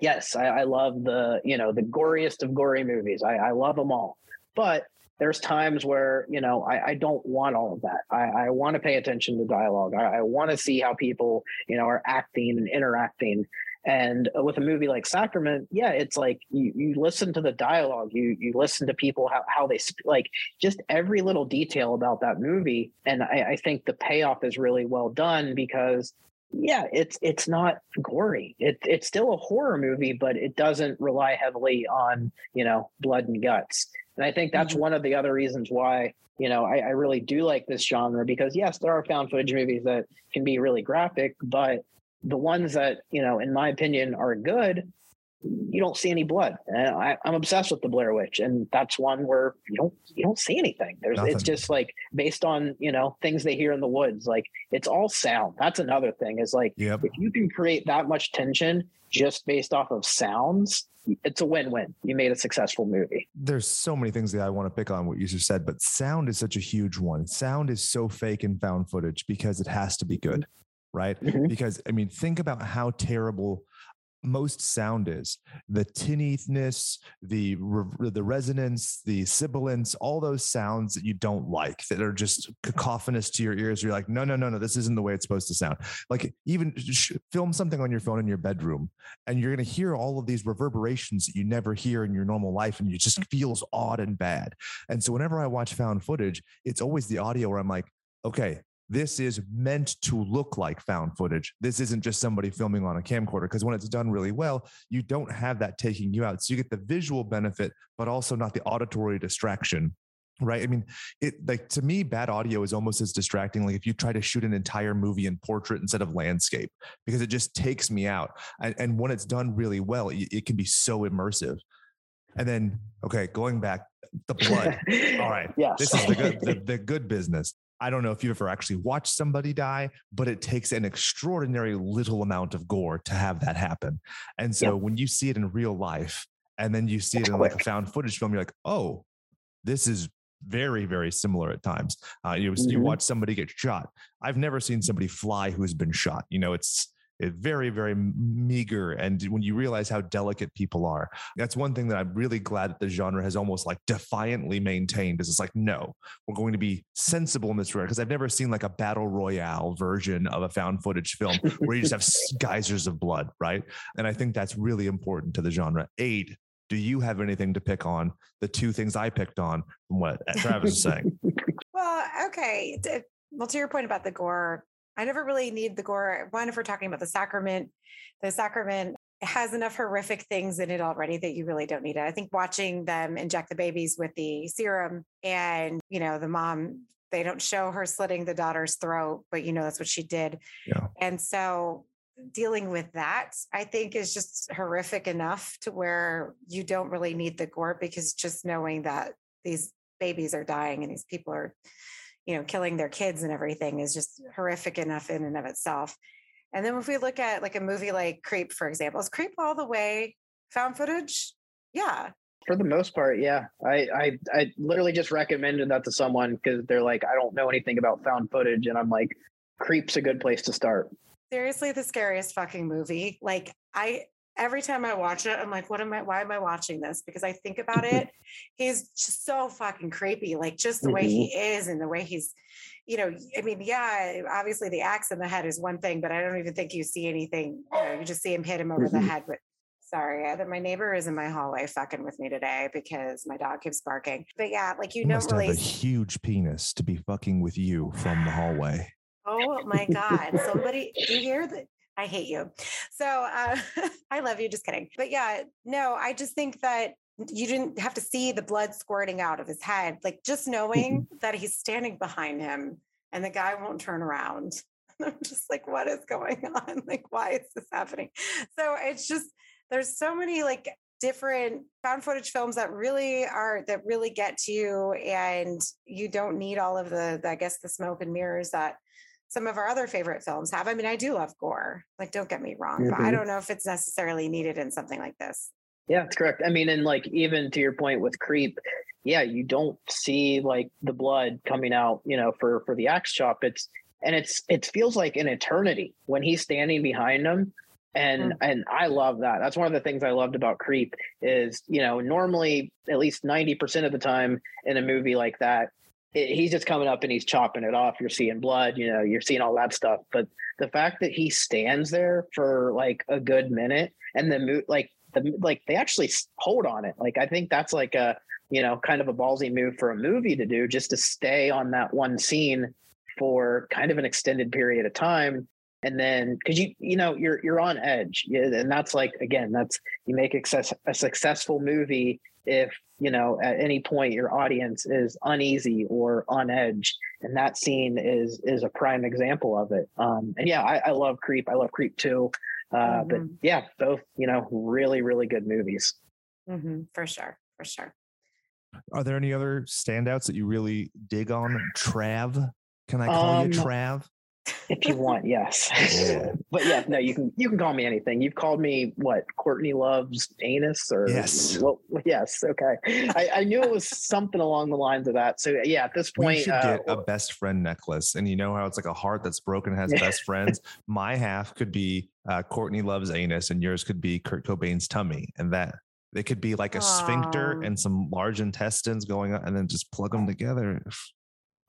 yes I, I love the you know the goriest of gory movies i, I love them all but there's times where you know I, I don't want all of that. I, I want to pay attention to dialogue. I, I want to see how people you know are acting and interacting. And uh, with a movie like Sacrament, yeah, it's like you, you listen to the dialogue, you you listen to people how, how they like just every little detail about that movie. And I, I think the payoff is really well done because yeah, it's it's not gory. It, it's still a horror movie, but it doesn't rely heavily on you know blood and guts. And I think that's Mhm. one of the other reasons why, you know, I, I really do like this genre because yes, there are found footage movies that can be really graphic, but the ones that, you know, in my opinion are good, you don't see any blood. And I, I'm obsessed with the Blair Witch. And that's one where you don't you don't see anything. There's Nothing. it's just like based on, you know, things they hear in the woods. Like it's all sound. That's another thing, is like Yep. if you can create that much tension just based off of sounds, it's a win-win. You made a successful movie. There's so many things that I want to pick on what you just said, but sound is such a huge one. Sound is so fake in found footage because it has to be good, right? Mhm. Because I mean, think about how terrible most sound is. The tinniness the re- the resonance the sibilance all those sounds that you don't like that are just cacophonous to your ears you're like no no no no this isn't the way it's supposed to sound. Like even sh- film something on your phone in your bedroom and you're going to hear all of these reverberations that you never hear in your normal life and it just mm. feels odd and bad. And so whenever i watch found footage it's always the audio where i'm like okay this is meant to look like found footage. This isn't just somebody filming on a camcorder because when it's done really well, you don't have that taking you out. So you get the visual benefit, but also not the auditory distraction. Right. I mean, it like to me, bad audio is almost as distracting. Like if you try to shoot an entire movie in portrait instead of landscape, because it just takes me out. And, and when it's done really well, it, it can be so immersive. And then, okay, going back, the blood. All right. Yes. This is the good, the, the good business. I don't know if you've ever actually watched somebody die, but it takes an extraordinary little amount of gore to have that happen. And so Yep. when you see it in real life and then you see it in like a found footage film, you're like, oh, this is very, very similar at times. Uh, you you Mhm. watch somebody get shot. I've never seen somebody fly who's been shot. You know, it's very, very meager. And when you realize how delicate people are, that's one thing that I'm really glad that the genre has almost like defiantly maintained. Is it's like, no, we're going to be sensible in this regard. Because I've never seen like a battle royale version of a found footage film where you just have geysers of blood, right? And I think that's really important to the genre. Aid, do you have anything to pick on? The two things I picked on from what Travis is saying. Well, okay. Well, to your point about the gore, I never really need the gore. One, if we're talking about the sacrament, the sacrament has enough horrific things in it already that you really don't need it. I think watching them inject the babies with the serum and, you know, the mom, they don't show her slitting the daughter's throat, but you know, that's what she did. Yeah. And so dealing with that, I think is just horrific enough to where you don't really need the gore because just knowing that these babies are dying and these people are, you know, killing their kids and everything is just horrific enough in and of itself. And then if we look at like a movie like Creep, for example, is Creep all the way found footage? Yeah. For the most part, yeah. I I, I literally just recommended that to someone because they're like, I don't know anything about found footage, and I'm like, Creep's a good place to start. seriously the scariest fucking movie. Like I every time I watch it, I'm like, what am I why am I watching this? Because I think about it, he's just so fucking creepy. Like just the way he is and the way he's, you know, I mean, yeah, obviously the axe in the head is one thing, but I don't even think you see anything. You know, you just see him hit him over the Mhm. head with sorry, uh, that my neighbor is in my hallway fucking with me today because my dog keeps barking. But yeah, like you You don't must really have a huge penis to be fucking with you from the hallway. Oh my God. Somebody, do you hear that? I hate you. So uh, I love you. Just kidding. But yeah, no, I just think that you didn't have to see the blood squirting out of his head. Like just knowing that he's standing behind him and the guy won't turn around. I'm just like, what is going on? Like, why is this happening? So it's just, there's so many like different found footage films that really are that really get to you and you don't need all of the i guess the smoke and mirrors that some of our other favorite films have i mean i do love gore like don't get me wrong but i Mhm. don't know if it's necessarily needed in something like this Yeah, that's correct. I mean, and like even to your point with Creep, yeah, you don't see like the blood coming out, you know, for for the axe chop. It's and it's it feels like an eternity when he's standing behind him. And and I love that. That's one of the things I loved about Creep is, you know, normally at least 90% of the time in a movie like that, it, he's just coming up and he's chopping it off. You're seeing blood, you know, you're seeing all that stuff. But the fact that he stands there for like a good minute and the mo- like the like they actually hold on it. Like I think that's like a you know kind of a ballsy move for a movie to do, just to stay on that one scene for kind of an extended period of time. And then, because you you know you're you're on edge, and that's like again, that's you make access, a successful movie if you know at any point your audience is uneasy or on edge, and that scene is is a prime example of it. Um, and yeah, I, I love Creep. I love Creep too. Uh, But Mhm. yeah, both you know really really good movies. Mhm, for sure for sure Are there any other standouts that you really dig on? Trav? Can I call you Um, Trav? If you want, yes. Yeah. but yeah, no, you can you can call me anything. You've called me what? Courtney loves anus or Yes. Well, yes. Okay. I, I knew it was something along the lines of that. So yeah, at this point, We point, should uh, get a best friend necklace. And you know how it's like a heart that's broken has best friends? My half could be uh, Courtney loves anus, and yours could be Kurt Cobain's tummy. And that they could be like a sphincter Aw. and some large intestines going on, and then just plug them together.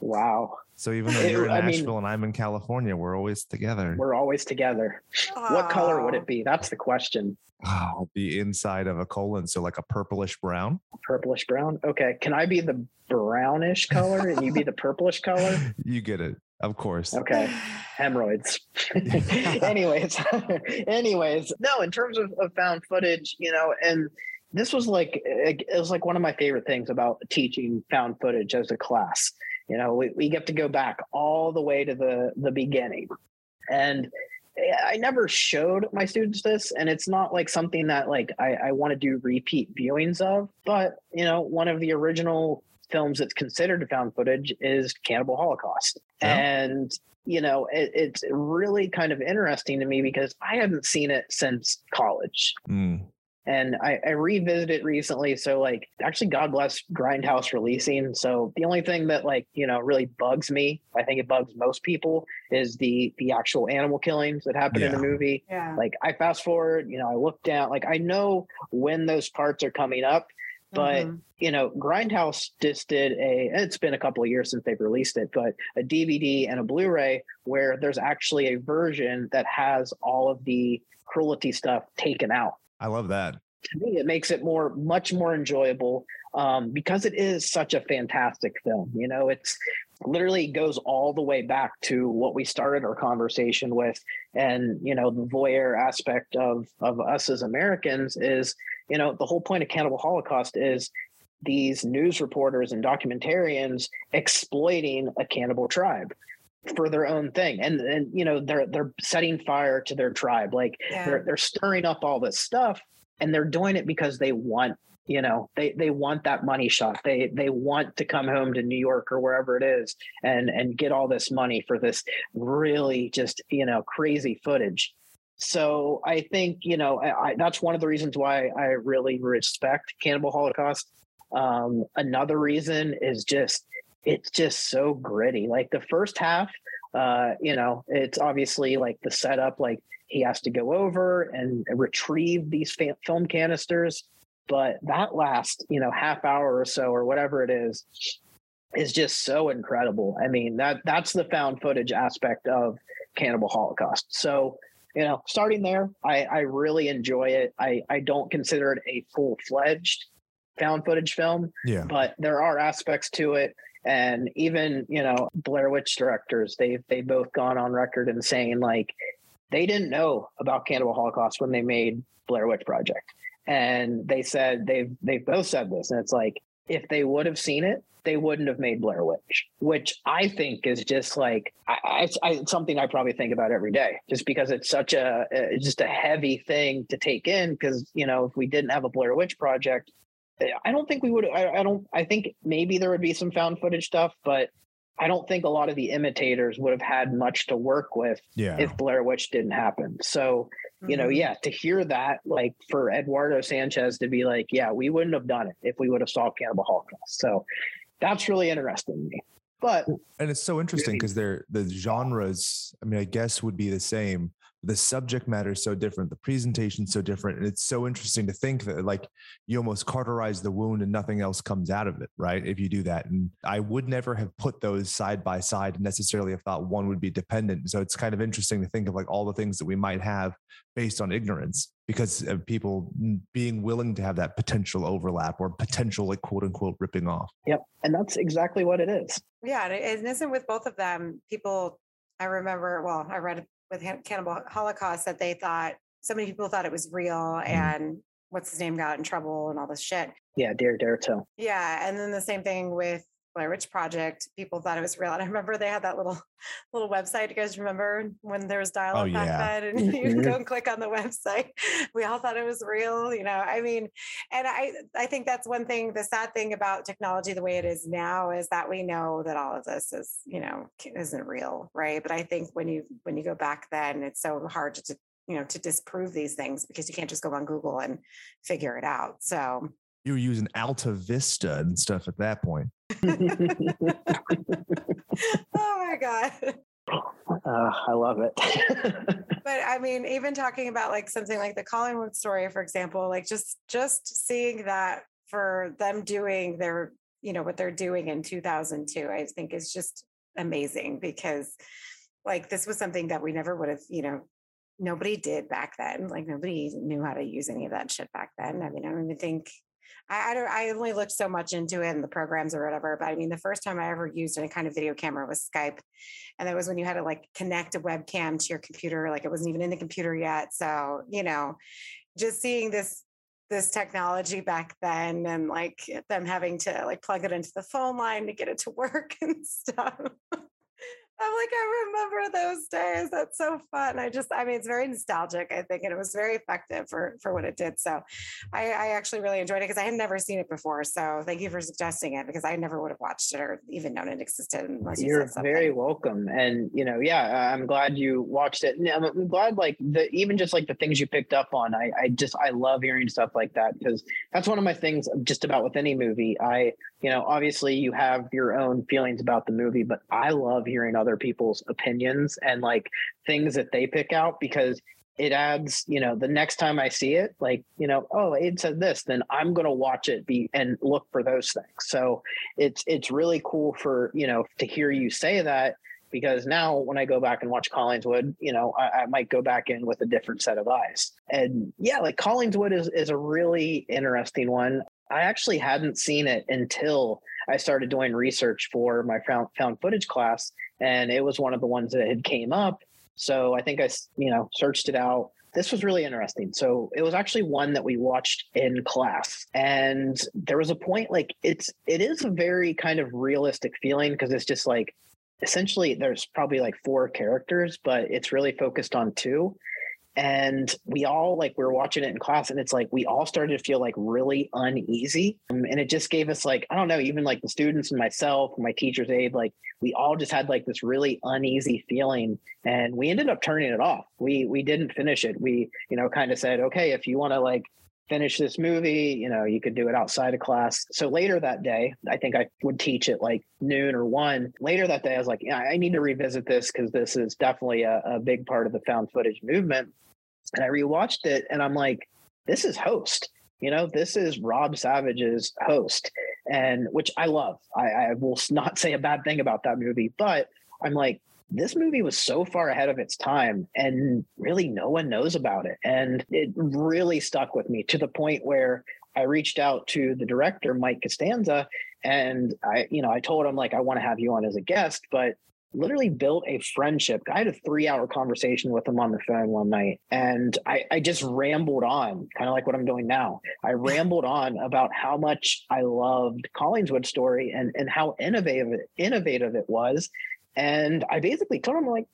Wow, So even though you're in I mean- Nashville and I'm in California, we're always together. we're always together. What color would it be? That's the question. Ah, oh, the inside of a colon, so like a purplish brown. Purplish brown. Okay. Can I be the brownish color and you be the purplish color? You get it, of course. Okay. hemorrhoids. anyways, anyways, no, in terms of, of found footage, you know, and this was like it was like one of my favorite things about teaching found footage as a class. You know, we, we get to go back all the way to the the beginning. And I never showed my students this, and it's not like something that like I, I want to do repeat viewings of. But you know, one of the original films that's considered found footage is Cannibal Holocaust, and you know, it, it's really kind of interesting to me because I hadn't seen it since college. Mm. And I, I revisited recently. So like, actually, God bless Grindhouse releasing. So the only thing that like you know really bugs me, I think it bugs most people, is the the actual animal killings that happen in the movie. Yeah. Like I fast forward, you know, I look down, like I know when those parts are coming up, but Mhm. you know, Grindhouse just did a. It's been a couple of years since they've released it, but a DVD and a Blu-ray where there's actually a version that has all of the cruelty stuff taken out. I love that. To me, it makes it more, much more enjoyable um, because it is such a fantastic film. You know, it's literally goes all the way back to what we started our conversation with, and you know, the voyeur aspect of of us as Americans is, you know, the whole point of Cannibal Holocaust is these news reporters and documentarians exploiting a cannibal tribe for their own thing and and you know they're they're setting fire to their tribe like Yeah. they're they're stirring up all this stuff and they're doing it because they want you know they they want that money shot. They they want to come home to new york or wherever it is and and get all this money for this really just you know crazy footage. So i think you know I, I, that's one of the reasons why i really respect cannibal holocaust. Um another reason is just it's just so gritty like the first half uh you know it's obviously like the setup like he has to go over and retrieve these film canisters but that last you know half hour or so or whatever it is is just so incredible. I mean that that's the found footage aspect of cannibal holocaust. So you know starting there i i really enjoy it. I i don't consider it a full-fledged found footage film Yeah. but there are aspects to it and even you know blair witch directors they've they've both gone on record and saying like they didn't know about cannibal holocaust when they made blair witch project. And they said they've they've both said this and it's like if they would have seen it they wouldn't have made blair witch which i think is just like I, I, I something i probably think about every day just because it's such a uh, just a heavy thing to take in because you know if we didn't have a blair witch project I don't think we would. I, I don't. I think maybe there would be some found footage stuff, but I don't think a lot of the imitators would have had much to work with Yeah. if Blair Witch didn't happen. So you know, Mhm. yeah, to hear that, like for Eduardo Sanchez to be like, yeah, we wouldn't have done it if we would have solved Cannibal Holocaust. So that's really interesting to me. But and it's so interesting because they're the genres i mean i guess would be the same the subject matter is so different the presentation so different and it's so interesting to think that like you almost cauterize the wound and nothing else comes out of it right if you do that and i would never have put those side by side necessarily have thought one would be dependent so it's kind of interesting to think of like all the things that we might have based on ignorance because of people being willing to have that potential overlap or potential like quote unquote ripping off yep, and that's exactly what it is. Yeah, and it it isn't with both of them. People, I remember. Well, I read with Cannibal Holocaust that they thought so many people thought it was real, mm-hmm. and what's his name got in trouble and all this shit. Yeah, Dare Dare. Yeah, and then the same thing with Blair Witch Project. People thought it was real, and I remember they had that little little website. You guys remember when there was oh, dial-up back yeah. then, and you go and click on the website. We all thought it was real, you know. I mean, and I I think that's one thing. The sad thing about technology, the way it is now, is that we know that all of this is, you know, isn't real, right? But I think when you when you go back then, it's so hard to you know to disprove these things because you can't just go on Google and figure it out. So you were using AltaVista and stuff at that point. Oh my god. Uh, I love it. but i mean even talking about like something like the Collingswood story for example like just just seeing that for them doing their you know what they're doing in 2002 i think is just amazing because like this was something that we never would have you know nobody did back then. Like nobody knew how to use any of that shit back then. I mean i don't even think I, I don't. I only looked so much into it and the programs or whatever. But I mean, the first time I ever used any kind of video camera was Skype, and that was when you had to like connect a webcam to your computer. Like it wasn't even in the computer yet. So you know, just seeing this this technology back then and like them having to like plug it into the phone line to get it to work and stuff. I'm like, I remember those days. That's so fun. I just, I mean, it's very nostalgic, I think, and it was very effective for for what it did. So I, I actually really enjoyed it because I had never seen it before. So thank you for suggesting it because I never would have watched it or even known it existed unless you You're said very welcome, and you know, yeah, I'm glad you watched it. And I'm I'm glad, like the even just like the things you picked up on. I, I just I love hearing stuff like that because that's one of my things just about with any movie. I, you know, obviously you have your own feelings about the movie, but I love hearing other people's opinions and like things that they pick out because it adds, you know, the next time I see it, like, you know, oh, it said this, then I'm going to watch it be and look for those things. So it's it's really cool for, you know, to hear you say that because now when I go back and watch Collingswood, you know, I, I might go back in with a different set of eyes. And yeah, like Collingswood is is a really interesting one. I actually hadn't seen it until I started doing research for my found, found footage class, and it was one of the ones that had came up. So I think I, you know, searched it out. This was really interesting. So it was actually one that we watched in class, and there was a point like it's it is a very kind of realistic feeling because it's just like essentially there's probably like four characters, but it's really focused on two and we all like we were watching it in class and it's like we all started to feel like really uneasy. Um, and it just gave us like i don't know even like the students and myself and my teacher's aide like we all just had like this really uneasy feeling and we ended up turning it off. We we didn't finish it. We you know kind of said okay if you want to like finish this movie you know you could do it outside of class so later that day i think i would teach at like noon or one later that day i was like yeah i need to revisit this because this is definitely a, a big part of the found footage movement and I rewatched it and I'm like, this is host. You know, this is Rob Savage's host, and which I love. I, I will not say a bad thing about that movie, but I'm like, this movie was so far ahead of its time, and really no one knows about it. And it really stuck with me to the point where I reached out to the director, Mike Costanza, and I, you know, I told him like I want to have you on as a guest, but literally built a friendship. I had a three hour conversation with him on the phone one night and I, I just rambled on, kind of like what I'm doing now. I rambled on about how much I loved Collingswood story and, and how innovative innovative it was. And I basically told him like,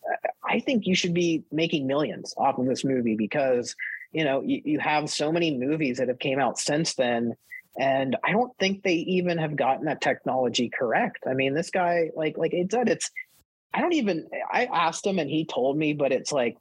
I think you should be making millions off of this movie because, you know, you, you have so many movies that have came out since then and I don't think they even have gotten that technology correct. I mean, this guy, like, like it said, it's I don't even I asked him and he told me, but it's like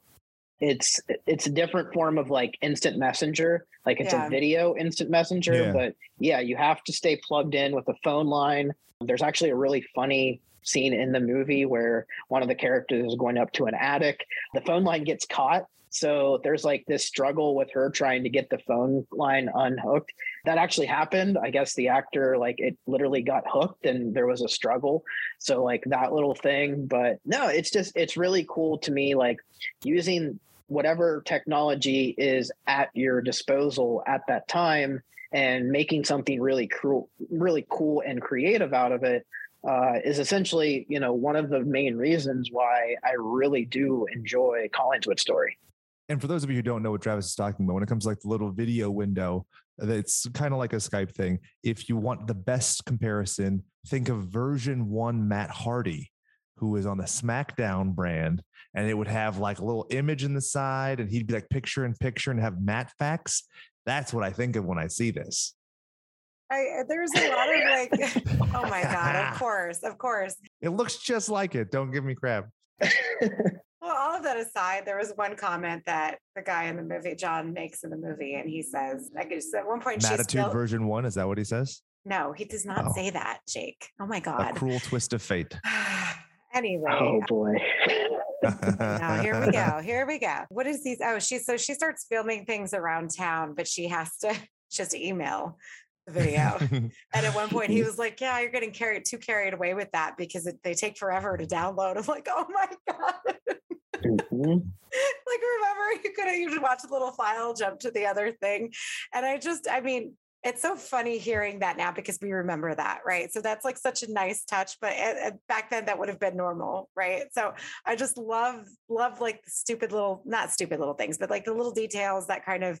it's it's a different form of like instant messenger. Like it's Yeah. a video instant messenger, Yeah. but yeah, you have to stay plugged in with a phone line. There's actually a really funny scene in the movie where one of the characters is going up to an attic. The phone line gets caught. So there's like this struggle with her trying to get the phone line unhooked. That actually happened. I guess the actor, like, it literally got hooked and there was a struggle. So, like, that little thing. But no, it's just, it's really cool to me, like, using whatever technology is at your disposal at that time and making something really cool, really cool and creative out of it uh, is essentially, you know, one of the main reasons why I really do enjoy Collingswood story. And for those of you who don't know what Travis is talking about, when it comes to like the little video window, it's kind of like a Skype thing. If you want the best comparison, think of version one Matt Hardy, who is on the SmackDown brand, and it would have like a little image in the side, and he'd be like picture in picture and have Matt facts. That's what I think of when I see this. I, there's a lot of like, oh my God, of course, of course. It looks just like it. Don't give me crap. Well, all of that aside, there was one comment that the guy in the movie, John, makes in the movie, and he says, like, it's at one point, she's Attitude still, version one. Is that what he says? no, he does not Oh. say that, Jake. Oh my A God. cruel twist of fate. anyway, oh boy. now here we go. Here we go. What is these? Oh, she so she starts filming things around town, but she has to just email the video. and at one point, he was like, "Yeah, you're getting carried too carried away with that because it, they take forever to download." I'm like, "Oh my god." Mhm. like remember you could have you just watch the little file jump to the other thing and i just i mean it's so funny hearing that now because we remember that right so that's like such a nice touch but uh, uh, back then that would have been normal right so i just love love like stupid little not stupid little things but like the little details that kind of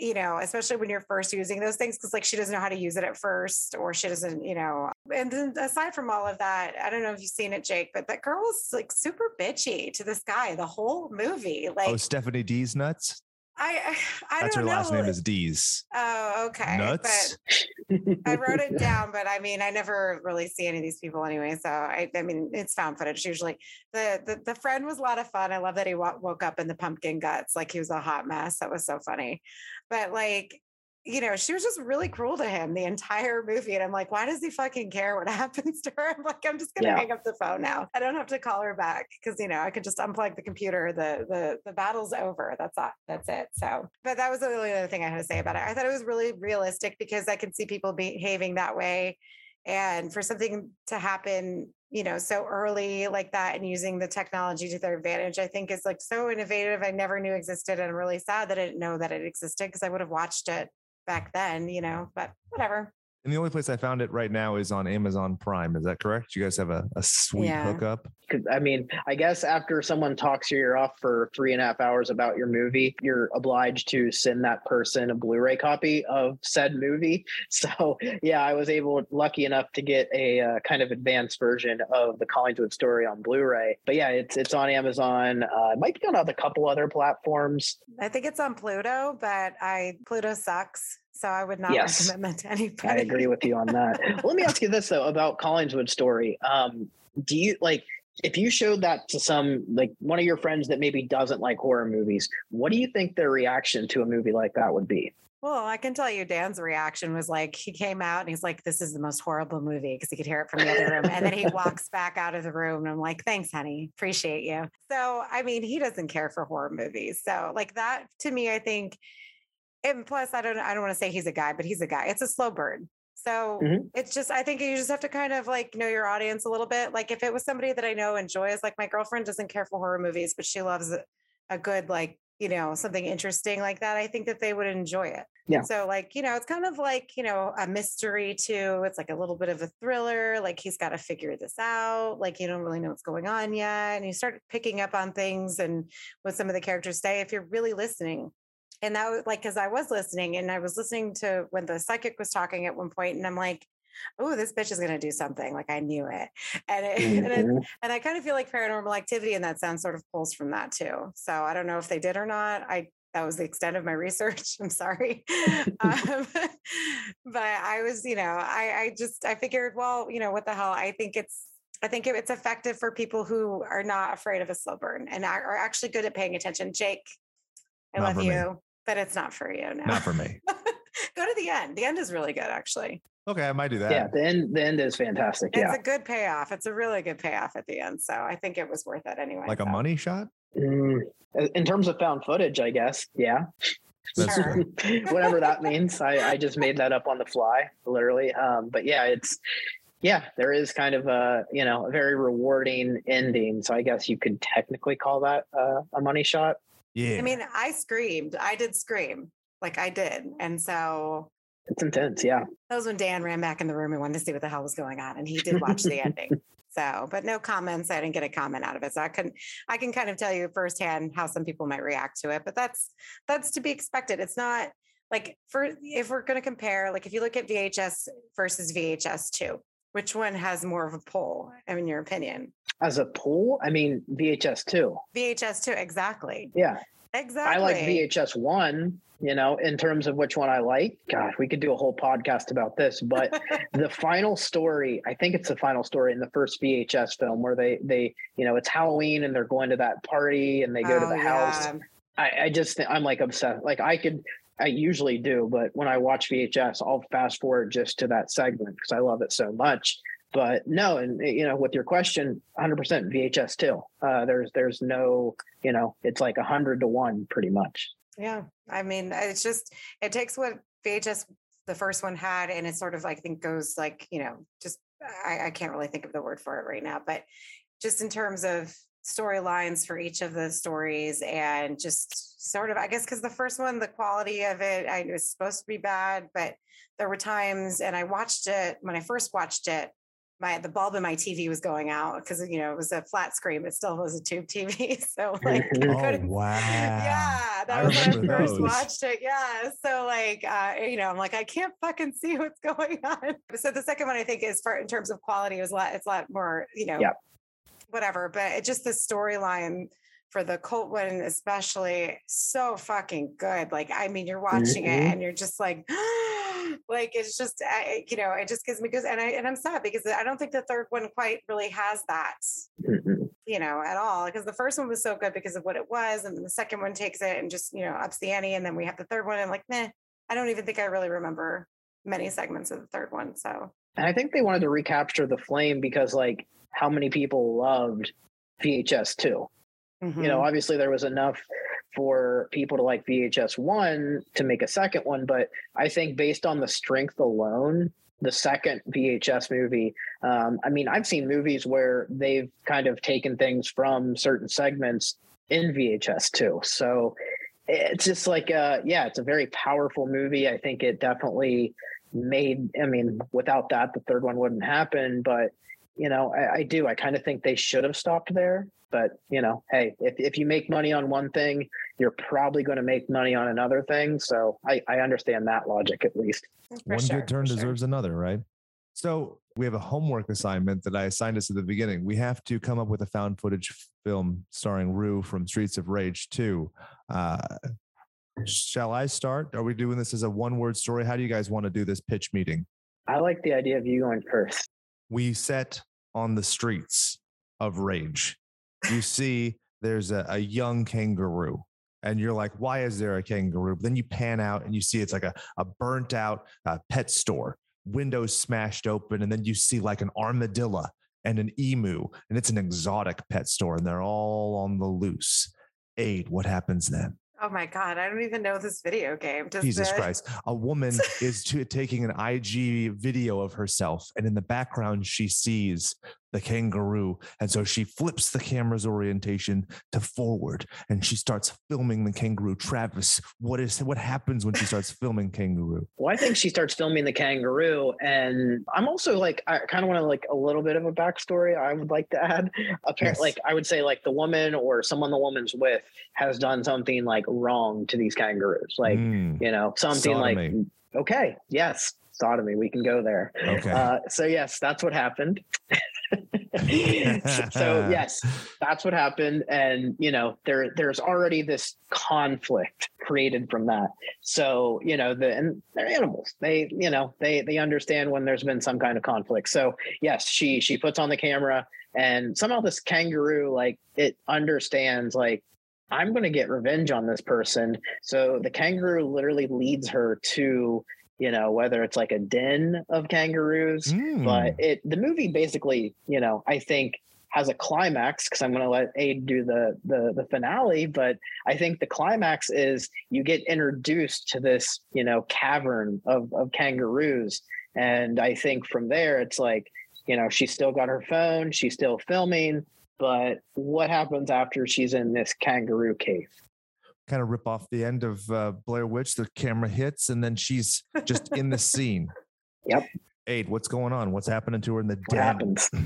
you know, especially when you're first using those things, because like she doesn't know how to use it at first, or she doesn't, you know. And then aside from all of that, I don't know if you've seen it, Jake, but that girl was like super bitchy to this guy the whole movie. Oh, like oh, Stephanie D's nuts. I, I That's her know. last name is D's. Oh, okay. Nuts. But I wrote it down, but I mean, I never really see any of these people anyway. So I, I mean, it's found footage usually. The, the the friend was a lot of fun. I love that he wo- woke up in the pumpkin guts like he was a hot mess. That was so funny. But like, you know, she was just really cruel to him the entire movie, and I'm like, why does he fucking care what happens to her? I'm like, I'm just gonna Yeah. hang up the phone now. I don't have to call her back because you know I could just unplug the computer. The the the battle's over. That's all. That's it. So, but that was the only other thing I had to say about it. I thought it was really realistic because I could see people behaving that way, and for something to happen, you know, so early like that, and using the technology to their advantage, I think is like so innovative. I never knew existed, and I'm really sad that I didn't know that it existed because I would have watched it back then, you know. But whatever. And the only place I found it right now is on Amazon Prime. Is that correct? You guys have a, a sweet Yeah. hookup. 'Cause, I mean, I guess after someone talks your ear off for three and a half hours about your movie, you're obliged to send that person a Blu-ray copy of said movie. So yeah, I was able, lucky enough, to get a uh, kind of advanced version of the Collingswood story on Blu-ray. But yeah, it's it's on Amazon. Uh, it might be on a couple other platforms. I think it's on Pluto, but I Pluto sucks. So I would not Yes. recommend that to anybody. I agree with you on that. Let me ask you this though about Collingswood story. Um, do you like if you showed that to some like one of your friends that maybe doesn't like horror movies, what do you think their reaction to a movie like that would be? Well, I can tell you Dan's reaction was like he came out and he's like, This is the most horrible movie because he could hear it from the other room. And then he walks back out of the room and I'm like, Thanks, honey. Appreciate you. So I mean, he doesn't care for horror movies. So like that to me, I think and plus I don't I don't want to say he's a guy, but he's a guy. It's a slow burn. So Mhm. it's just I think you just have to kind of like know your audience a little bit. Like if it was somebody that I know enjoys, like my girlfriend doesn't care for horror movies, but she loves a- a good like you know something interesting like that. I think that they would enjoy it. Yeah. So like you know it's kind of like you know a mystery too. It's like a little bit of a thriller. Like he's got to figure this out. Like you don't really know what's going on yet, and you start picking up on things and what some of the characters say if you're really listening and that was like because I was listening and I was listening to when the psychic was talking at one point, and I'm like, oh, this bitch is gonna do something. Like I knew it, and it, and, it, and I kind of feel like Paranormal Activity in that sense sort of pulls from that too. So I don't know if they did or not. I that was the extent of my research. I'm sorry, um, but I was, you know, I I just I figured, well, you know, what the hell? I think it's. I think it's effective for people who are not afraid of a slow burn and are actually good at paying attention. Jake, I Not love for me. you, but it's not for you. No. Not for me. Go to the end. The end is really good, actually. Okay, I might do that. Yeah, the end the end is fantastic. It's Yeah. a good payoff. It's a really good payoff at the end. So I think it was worth it anyway. Like a money shot? Mm, in terms of found footage, I guess. Yeah. That's Sure. Whatever that means. I, I just made that up on the fly, literally. Um, but yeah, it's yeah, there is kind of a you know a very rewarding ending. So I guess you could technically call that uh, a money shot. Yeah. I mean, I screamed. I did scream. Like I did. And so It's intense. Yeah. that was when Dan ran back in the room and wanted to see what the hell was going on. And he did watch the ending. So, but no comments. I didn't get a comment out of it. So I couldn't, I can kind of tell you firsthand how some people might react to it, but that's, that's to be expected. It's not like for, if we're going to compare, like if you look at VHS versus VHS two, which one has more of a pull in your opinion? As a pull I mean VHS two. VHS two. Exactly. Yeah. Exactly. I like VHS one, you know, in terms of which one I like. God, we could do a whole podcast about this, but the final story, I think it's the final story in the first VHS film where they they, you know, it's Halloween and they're going to that party and they go to Oh, the house. I, I just think I'm like obsessed. Like I could I usually do, but when I watch VHS, I'll fast forward just to that segment because I love it so much. But no, and you know, with your question, 100% VHS too. Uh, there's there's no, you know, it's like 100 to one pretty much. Yeah. I mean, it's just, it takes what VHS, the first one had, and it sort of, I think, goes like, you know, just, I, I can't really think of the word for it right now, but just in terms of storylines for each of the stories and just sort of, I guess, because the first one, the quality of it, I it was supposed to be bad, but there were times, and I watched it when I first watched it my the bulb in my TV was going out because you know it was a flat screen, but still was a tube TV. So like. Oh wow. yeah, that I was when I first those. watched it. Yeah, so like, uh, you know, I'm like, I can't fucking see what's going on. So the second one, I think, is for in terms of quality, it was a lot. It's a lot more, you know, Yep. Whatever. But it just the storyline for the Colt one, especially, so fucking good. Like, I mean, you're watching it Mhm. and you're just like. like it's just I, you know it just gives me goose and I and I'm sad because I don't think the third one quite really has that Mm-mm. you know, at all. Because the first one was so good because of what it was, and then the second one takes it and just you know ups the ante, and then we have the third one. And I'm like, meh, I don't even think I really remember many segments of the third one. So And I think they wanted to recapture the flame because, like, how many people loved VHS two? You Mm-hmm. know, obviously there was enough for people to like VHS one to make a second one, but I think based on the strength alone, the second VHS movie. Um, I mean, I've seen movies where they've kind of taken things from certain segments in VHS too. So it's just like, uh, yeah, it's a very powerful movie. I think it definitely made. I mean, without that, the third one wouldn't happen. But you know, I, I do. I kind of think they should have stopped there. But you know, hey, if if you make money on one thing, you're probably going to make money on another thing. So I, I understand that logic at least. for One sure, good turn for sure. deserves another, right? So we have a homework assignment that I assigned us at the beginning. We have to come up with a found footage film starring Roo from Streets of Rage 2. Uh, shall I start? Are we doing this as a one word story? How do you guys want to do this pitch meeting? I like the idea of you going first. we set on the streets of rage. You see, there's a, a young kangaroo, and you're like, why is there a kangaroo? But then you pan out and you see it's like a, a burnt out uh, pet store, windows smashed open, and then you see like an armadillo and an emu, and it's an exotic pet store, and they're all on the loose. Aid, what happens then? Oh my god, I don't even know this video game. Does Jesus Christ. A woman is to, taking an IG video of herself, and in the background, she sees the kangaroo. And so she flips the camera's orientation to forward and she starts filming the kangaroo. Travis, what is what happens when she starts filming kangaroo? Well, I think she starts filming the kangaroo, and I'm also like, I kind of want to like a little bit of a backstory. I would like to add. Apparently, Yes. like I would say, like the woman or someone the woman's with has done something like wrong to these kangaroos, like Mm, you know, something like okay, yes, sodomy, we can go there. okay. Uh, so yes, that's what happened. so yes, that's what happened. And you know there there's already this conflict created from that. So you know the and they're animals. They you know they they understand when there's been some kind of conflict. So yes she she puts on the camera and somehow this kangaroo like it understands like i'm going to get revenge on this person. So the kangaroo literally leads her to you know whether it's like a den of kangaroos Mm, but it the movie basically you know i think has a climax because i'm going to let aid do the, the the finale but i think the climax is you get introduced to this you know cavern of of kangaroos. And i think from there it's like you know she's still got her phone she's still filming but what happens after she's in this kangaroo cave kind of rip off the end of uh, Blair Witch. The camera hits, and then she's just in the scene. Yep. Aid, what's going on? What's happening to her in the what den? happens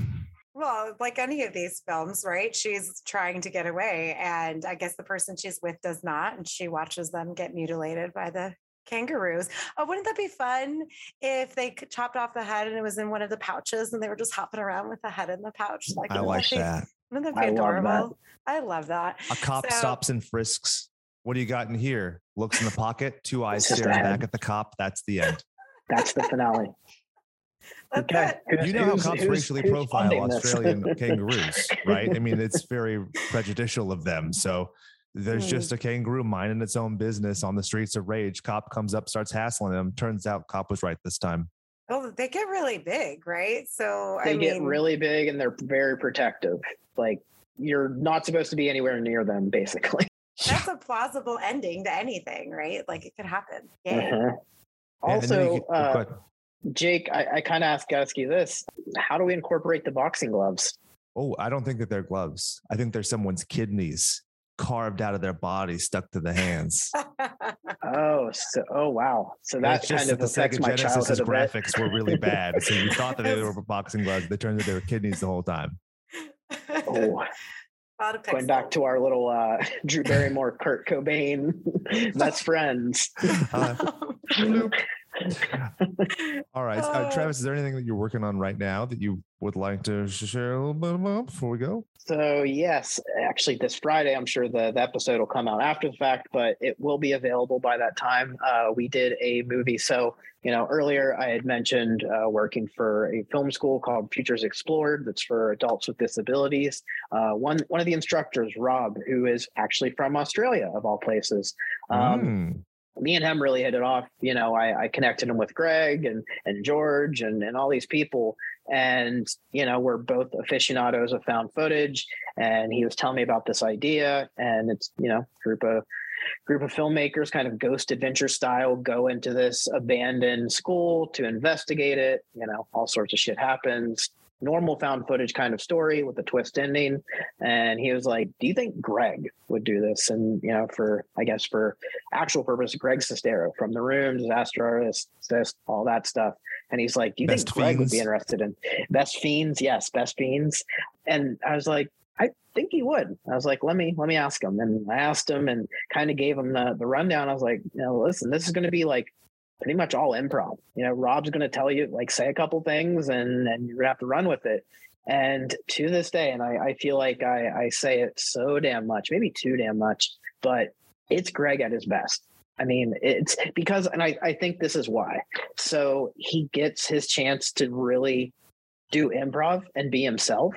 Well, like any of these films, right? She's trying to get away, and I guess the person she's with does not, and she watches them get mutilated by the kangaroos. Oh, wouldn't that be fun if they chopped off the head and it was in one of the pouches, and they were just hopping around with the head in the pouch? Like, I wouldn't like be- that. Wouldn't that be I love that. adorable? I love that. A cop So- stops and frisks. What do you got in here? Looks in the pocket, two eyes It's staring back at the cop. That's the end. that's the finale okay it. You know how who's- cops who's- racially who's profile? Australian kangaroos, right? I mean, it's very prejudicial of them. So there's Mm. just a kangaroo minding its own business on the streets of rage. Cop comes up, starts hassling him. Turns out cop was right this time. Oh, they get really big, right? So they I get really big and they're very protective. Like you're not supposed to be anywhere near them, basically. That's a plausible ending to anything, right? Like it could happen. Yay. Uh-huh. And then you Also, get- oh, uh. Jake, I, I kind of asked Gusky this: How do we incorporate the boxing gloves? oh, I don't think that they're gloves. I think they're someone's kidneys. carved out of their body, stuck to the hands. Oh, so oh wow. So that It's just kind of that the affects Sega my Genesis's childhood a bit. graphics were really bad. So you thought that they were boxing gloves. They turned out they were kidneys the whole time. Oh, A lot of going back to our little uh, Drew Barrymore, Kurt Cobain best friends. Uh, all right. Uh, Uh, Travis, is there anything that you're working on right now that you would like to share a little bit about before we go? So yes, actually, this Friday, I'm sure the, the episode will come out after the fact, but it will be available by that time. Uh, we did a movie. So you know, earlier I had mentioned uh, working for a film school called Futures Explored. That's for adults with disabilities. Uh, one one of the instructors, Rob, who is actually from Australia, of all places. Um, Mm. Me and him really hit it off. You know, I, I connected him with Greg and and George and and all these people, and you know, we're both aficionados of found footage. And he was telling me about this idea, and it's you know, group of group of filmmakers, kind of ghost adventure style, go into this abandoned school to investigate it. You know, all sorts of shit happens. Normal found footage kind of story with a twist ending. And he was like, Do you think Greg would do this? And, you know, for, I guess, for actual purpose, Greg Sestero from The Room, Disaster Artist, all that stuff. And he's like, Do you Best think Greg would be interested in Best Fiends? Yes, Best Fiends. And I was like, I think he would. I was like, let me let me ask him. And I asked him and kind of gave him the the rundown. I was like, you know, listen, this is going to be like pretty much all improv. You know, Rob's going to tell you like say a couple things and and you're gonna have to run with it. And to this day, and I, I feel like I, I say it so damn much, maybe too damn much, but it's Greg at his best. I mean, it's because, and I, I think this is why. So he gets his chance to really do improv and be himself.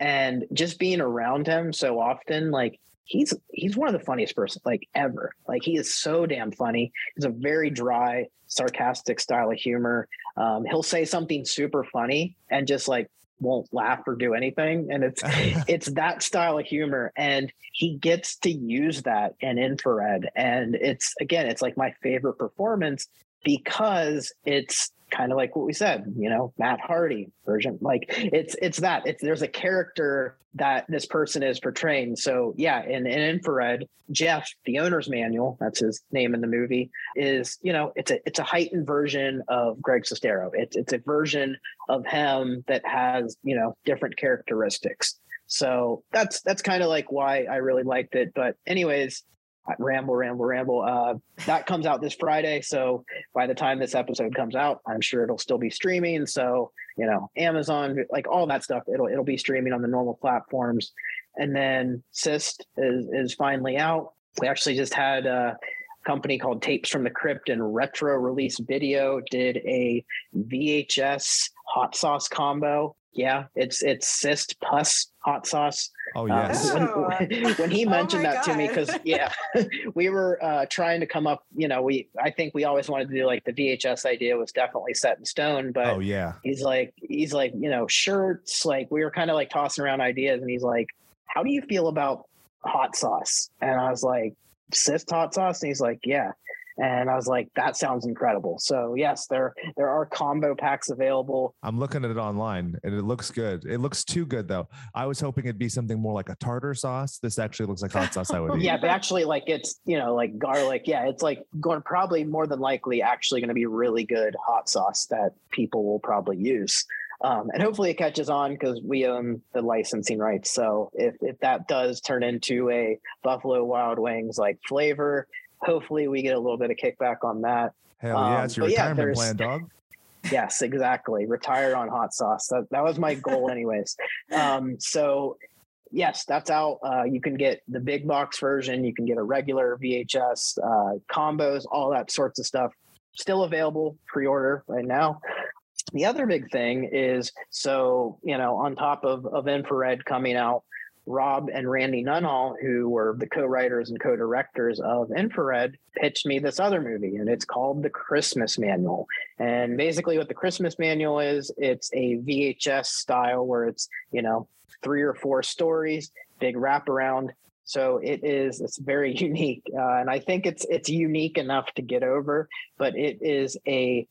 And just being around him so often, like he's he's one of the funniest person like ever. Like he is so damn funny. He's a very dry, sarcastic style of humor. Um, he'll say something super funny and just like won't laugh or do anything. And it's it's that style of humor and he gets to use that in infrared and it's again it's like my favorite performance because it's kind of like what we said you know matt hardy version like it's it's that it's there's a character that this person is portraying. So yeah in, in infrared jeff the owner's manual that's his name in the movie is you know it's a it's a heightened version of greg sestero. It's it's a version of him that has you know different characteristics. So that's that's kind of like why I really liked it. But anyways, ramble, ramble, ramble. Uh, that comes out this Friday. So by the time this episode comes out, I'm sure it'll still be streaming. So you know, Amazon, like all that stuff, it'll it'll be streaming on the normal platforms. And then Cyst is is finally out. We actually just had a company called Tapes from the Crypt and Retro Release Video did a VHS hot sauce combo. Yeah, it's it's cyst pus hot sauce. Oh Uh, yes. when, when he Oh mentioned my that to me, because yeah, we were uh, trying to come up. You know, we I think we always wanted to do like the VHS idea was definitely set in stone, but Oh yeah. he's like he's like you know shirts. Like we were kind of like tossing around ideas, and he's like, "How do you feel about hot sauce?" And I was like, "Cyst hot sauce," and he's like, "Yeah." And I was like, "That sounds incredible." So yes, there there are combo packs available. I'm looking at it online and it looks good. It looks too good though. I was hoping it'd be something more like a tartar sauce. This actually looks like hot sauce I would eat. yeah but actually like it's you know like garlic yeah it's like going probably more than likely actually going to be really good hot sauce that people will probably use um, and hopefully it catches on because we own the licensing rights so if, if that does turn into a buffalo wild wings like flavor hopefully we get a little bit of kickback on that. Hell yeah, Um, it's your but yeah, retirement plan, dog. yes exactly. Retire on hot sauce. That, that was my goal anyways. Um, so yes that's out. Uh, you can get the big box version. You can get a regular vhs uh, combos all that sorts of stuff. Still available pre-order right now. The other big thing is so you know on top of, of infrared coming out rob and randy nunhall who were the co-writers and co-directors of infrared pitched me this other movie and it's called the christmas manual and basically, what the Christmas manual is, it's a VHS style where it's, you know, three or four stories, big wraparound. So it is, it's very unique. Uh, and I think it's, it's unique enough to get over, but it is a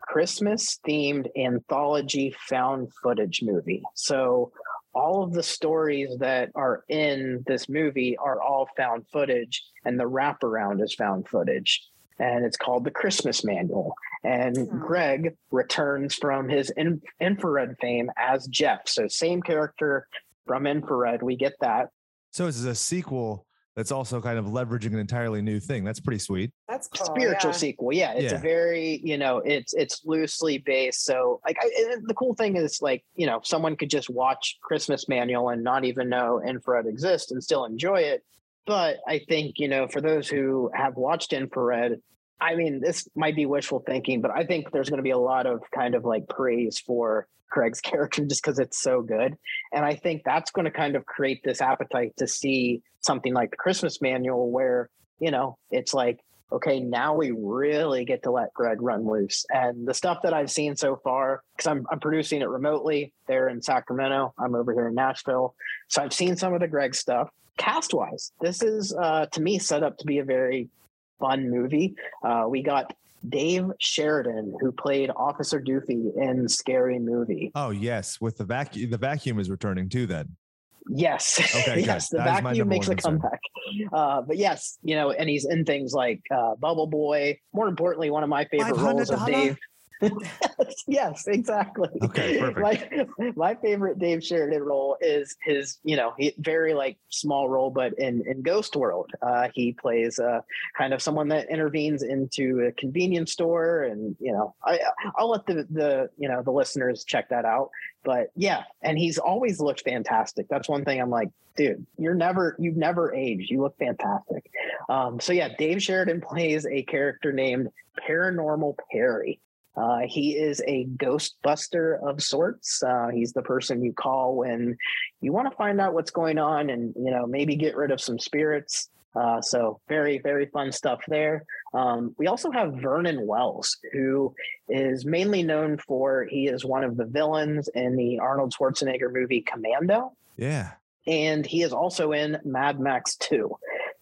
Christmas themed anthology found footage movie. So all of the stories that are in this movie are all found footage, and the wraparound is found footage. And it's called the Christmas Manual. And Hmm. Greg returns from his in- infrared fame as Jeff. So, same character from infrared. We get that. So this is a sequel that's also kind of leveraging an entirely new thing. That's pretty sweet. That's cool. spiritual yeah. sequel yeah it's Yeah. a very you know it's it's loosely based so like I, and the cool thing is like you know someone could just watch christmas manual and not even know infrared exists and still enjoy it but i think you know for those who have watched infrared i mean this might be wishful thinking but i think there's going to be a lot of kind of like praise for Craig's character just because it's so good. And I think that's going to kind of create this appetite to see something like the Christmas manual where, you know, it's like, okay, now we really get to let Greg run loose. And the stuff that I've seen so far, because I'm, I'm producing it remotely there in Sacramento, I'm over here in Nashville. So I've seen some of the Greg stuff. Cast wise, this is uh, to me set up to be a very fun movie. Uh, we got Dave Sheridan, who played Officer Doofy in Scary Movie. Oh yes, with the vacuum, the vacuum is returning too. Then Yes. Okay, good. yes. The That vacuum makes a concern. comeback. Uh, but yes, you know, and he's in things like uh, Bubble Boy. More importantly, one of my favorite roles of $500? Dave. yes, exactly. Okay, perfect. My, my favorite Dave Sheridan role is his, you know, he, very like small role, but in in Ghost World, uh, he plays uh, kind of someone that intervenes into a convenience store, and you know, I I'll let the the you know the listeners check that out. But yeah, and he's always looked fantastic. That's one thing I'm like, dude, you're never you've never aged. You look fantastic. Um, so yeah, Dave Sheridan plays a character named Paranormal Perry. Uh, he is a ghostbuster of sorts. Uh, he's the person you call when you want to find out what's going on and you know maybe get rid of some spirits. Uh, so very very fun stuff there. Um, we also have Vernon Wells, who is mainly known for he is one of the villains in the Arnold Schwarzenegger movie Commando yeah, and he is also in Mad Max 2.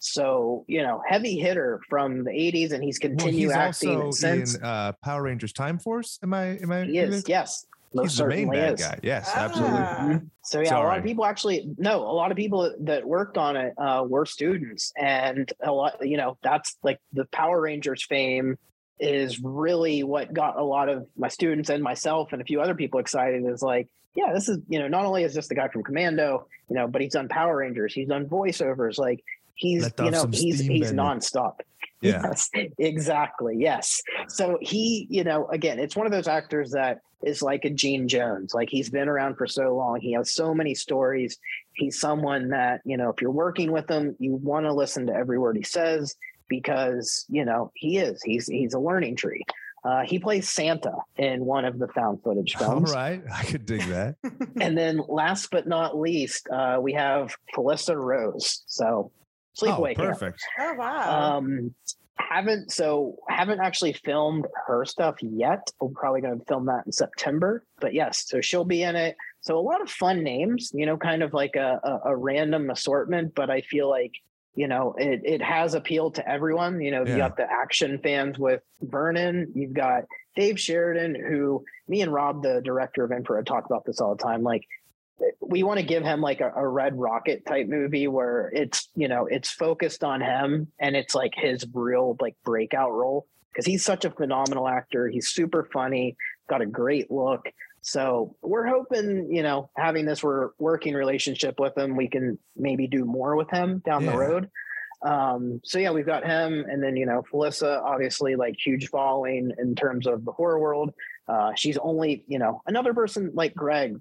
So, you know, heavy hitter from the 80s, and he's continued well, continued he's acting also since. in uh, Power Rangers Time Force. Am I? Am I? he is, yes. Most He's the main bad is. guy. Yes, absolutely. Ah. Mhm. So yeah, a lot of people actually no, a lot of people that worked on it uh, were students, and a lot, you know, that's like the Power Rangers fame is really what got a lot of my students and myself and a few other people excited. Is like, yeah, this is you know, not only is this the guy from Commando, you know, but he's done Power Rangers, he's done voiceovers, like he's you know he's he's Bennett. nonstop. Yeah. Yes, exactly. Yes. So he, you know, again, it's one of those actors that is like a Gene Jones. Like he's been around for so long. He has so many stories. He's someone that, you know, if you're working with him, you want to listen to every word he says because, you know, he is. He's he's a learning tree. Uh, he plays Santa in one of the found footage films. right, I could dig that. And then last but not least, uh, we have Felissa Rose. So oh, sleepaway camp. perfect. Oh wow. Um, haven't so haven't actually filmed her stuff yet. We're probably going to film that in September. But yes, so she'll be in it. So a lot of fun names, you know, kind of like a, a, a random assortment. But I feel like you know it it has appeal to everyone. You know, you Yeah. got the action fans with Vernon. You've got Dave Sheridan, who me and Rob, the director of Infrared, talk about this all the time. Like we want to give him like a, a red rocket type movie where it's you know it's focused on him and it's like his real like breakout role. Because he's such a phenomenal actor. He's super funny got a great look. So we're hoping you know having this we're working relationship with him we can maybe do more with him down Yeah. the road. Um so yeah we've got him and then you know felissa obviously like huge following in terms of the horror world. Uh she's only you know another person like greg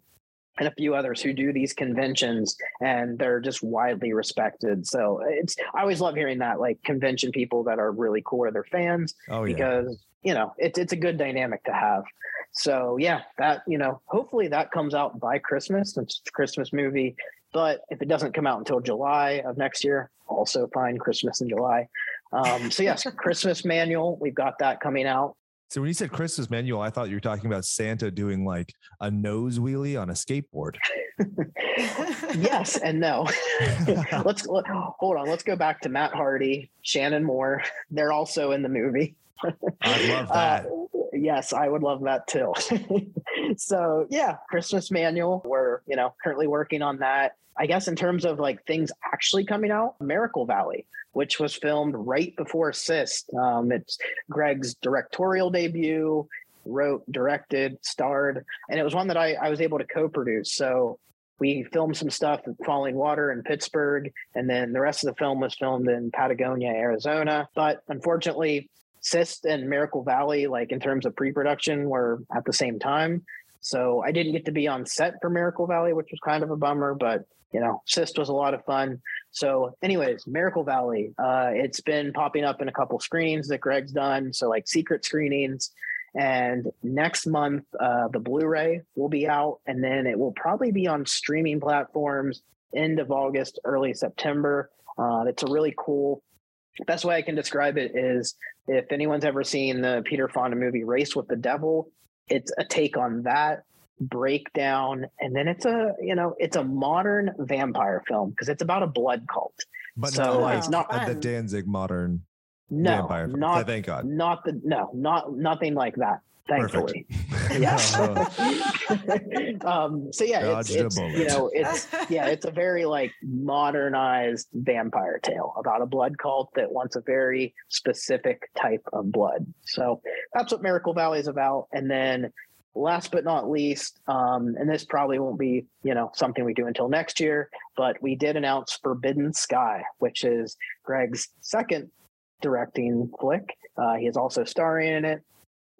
and a few others who do these conventions and they're just widely respected. So it's I always love hearing that like convention people that are really cool or their fans Oh yeah. because you know it's it's a good dynamic to have. So yeah, that you know hopefully that comes out by Christmas. It's a Christmas movie, but if it doesn't come out until July of next year, also fine. Christmas in July. Um, so yes, Christmas manual. We've got that coming out. So when you said Christmas manual, I thought you were talking about Santa doing like a nose wheelie on a skateboard. yes and no. let's let, hold on. Let's go back to Matt Hardy, Shannon Moore. They're also in the movie. I love Uh, that. yes, I would love that too. so yeah, Christmas manual. We're you know currently working on that. I guess in terms of like things actually coming out, Miracle Valley, which was filmed right before Cyst. Um, it's Greg's directorial debut. Wrote, directed, starred, and it was one that I, I was able to co-produce. So we filmed some stuff at Fallingwater in Pittsburgh, and then the rest of the film was filmed in Patagonia, Arizona. But unfortunately, Cyst and Miracle Valley, like in terms of pre-production, were at the same time. So I didn't get to be on set for Miracle Valley, which was kind of a bummer, but you know, Cyst was a lot of fun. So, anyways, Miracle Valley, uh, it's been popping up in a couple screenings that Greg's done. So, like secret screenings. And next month, uh, the Blu ray will be out, and then it will probably be on streaming platforms end of August, early September. Uh, it's a really cool, best way I can describe it is if anyone's ever seen the Peter Fonda movie Race with the Devil, it's a take on that breakdown. And then it's a, you know, it's a modern vampire film because it's about a blood cult. But So not like it's not the. Danzig modern No, vampire. film. not Thank God. not the no, not nothing like that. Thankfully. Perfect. Yeah. um, so yeah, it's, Dodged a it's you know, it's yeah, it's a very like modernized vampire tale about a blood cult that wants a very specific type of blood. So that's what Miracle Valley is about. And then last but not least, um, and this probably won't be, you know, something we do until next year, but we did announce Forbidden Sky, which is Greg's second directing flick. Uh, he is also starring in it,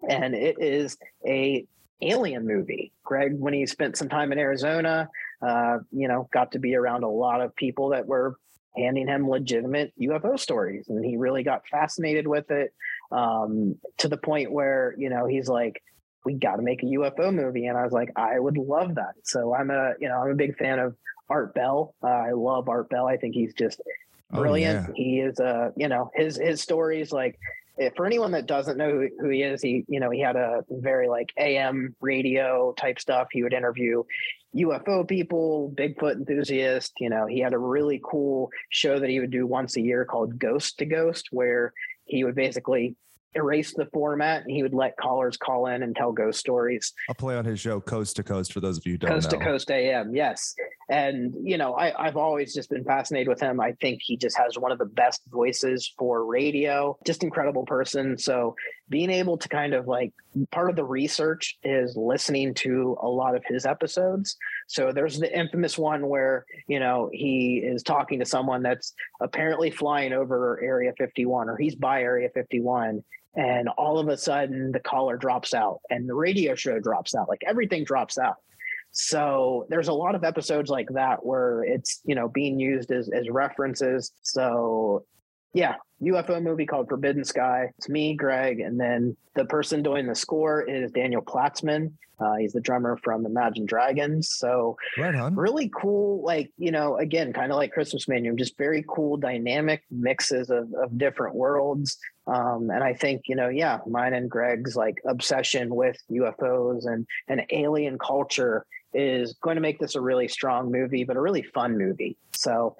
and it is a alien movie. Greg, when he spent some time in Arizona, uh, you know, got to be around a lot of people that were handing him legitimate UFO stories, and he really got fascinated with it um, to the point where you know he's like, "We got to make a UFO movie," and I was like, "I would love that." So I'm a you know I'm a big fan of Art Bell. Uh, I love Art Bell. I think he's just Oh, brilliant. yeah. He is uh, you know, his his stories like eh, for anyone that doesn't know who, who he is, he you know, he had a very like AM radio type stuff. He would interview UFO people, Bigfoot enthusiasts, you know, he had a really cool show that he would do once a year called Ghost to Ghost where he would basically erase the format and he would let callers call in and tell ghost stories. I'll play on his show Coast to Coast for those of you who don't coast know. to coast am yes. And you know I, i've always just been fascinated with him. I think he just has one of the best voices for radio. Just incredible person. So being able to kind of like part of the research is listening to a lot of his episodes so there's the infamous one where you know he is talking to someone that's apparently flying over area 51 or he's by area 51 and all of a sudden the caller drops out and the radio show drops out like everything drops out. So there's a lot of episodes like that where it's you know being used as as references. So yeah ufo movie called forbidden sky. It's me greg and then the person doing the score is daniel platzman. Uh, he's the drummer from imagine dragons. So Right really cool like you know again kind of like christmas manual just very cool dynamic mixes of, of different worlds. Um, and i think you know yeah mine and greg's like obsession with ufos and and alien culture is going to make this a really strong movie but a really fun movie. So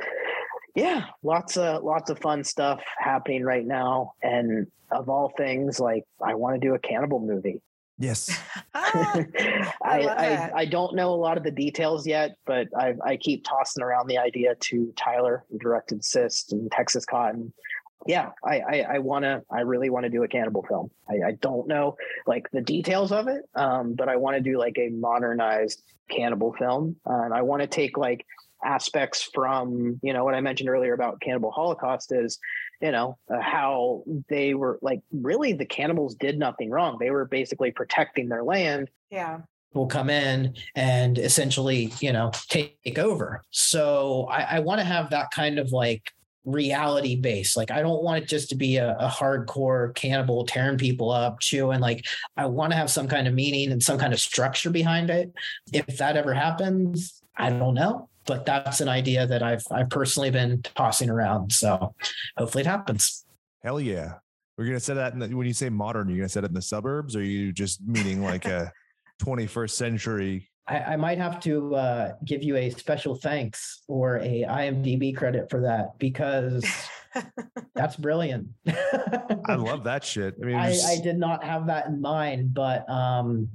yeah lots of lots of fun stuff happening right now and of all things like i want to do a cannibal movie Yes. Ah, I, I. I don't know a lot of the details yet, but I, I keep tossing around the idea to Tyler, who directed Cyst and Texas Cotton. Yeah, I, I, I want to, I really want to do a cannibal film. I, I don't know like the details of it, um, but I want to do like a modernized cannibal film. Uh, and I want to take like aspects from, you know, what I mentioned earlier about Cannibal Holocaust is, you know, uh, how they were like really the cannibals did nothing wrong. They were basically protecting their land yeah. will come in and essentially, you know, take, take over. So I, I want to have that kind of like reality base. Like I don't want it just to be a, a hardcore cannibal tearing people up, chewing. Like I want to have some kind of meaning and some kind of structure behind it. If that ever happens, I don't know. But that's an idea that I've I've personally been tossing around. So hopefully it happens. Hell yeah. We're gonna set that in the, when you say modern, you're gonna set it in the suburbs, or are you just meaning like a 21st century I, I might have to uh, give you a special thanks or a IMDb credit for that because that's brilliant. I love that shit. I mean, I, I did not have that in mind, but um,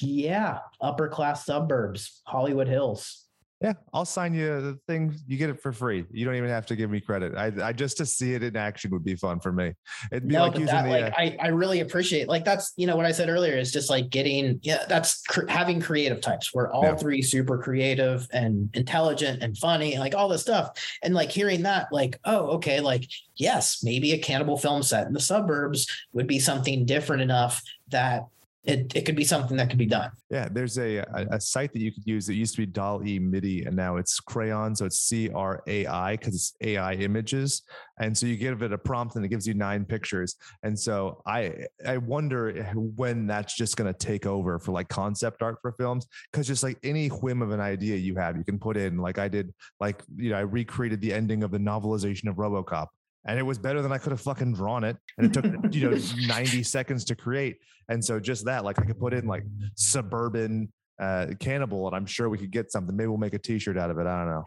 yeah, upper class suburbs, Hollywood Hills. Yeah, I'll sign you the thing. You get it for free. You don't even have to give me credit. I, I just to see it in action would be fun for me. It'd be No, like using that, the. like uh, I, I really appreciate like that's you know what I said earlier is just like getting yeah that's cr- having creative types. We're all Yeah. three super creative and intelligent and funny, like all this stuff. And like hearing that, like oh okay, like yes, maybe a cannibal film set in the suburbs would be something different enough that it, it could be something that could be done. Yeah, there's a, a a site that you could use. It used to be Doll E MIDI, and now it's Craiyon. So it's C R A I because it's AI images. And so you give it a prompt, and it gives you nine pictures. And so I I wonder when that's just going to take over for like concept art for films, because just like any whim of an idea you have, you can put in. Like I did, like you know, I recreated the ending of the novelization of RoboCop. And it was better than I could have fucking drawn it. And it took, you know, 90 seconds to create. And so just that, like I could put in like suburban uh, cannibal, and I'm sure we could get something. Maybe we'll make a T-shirt out of it. I don't know.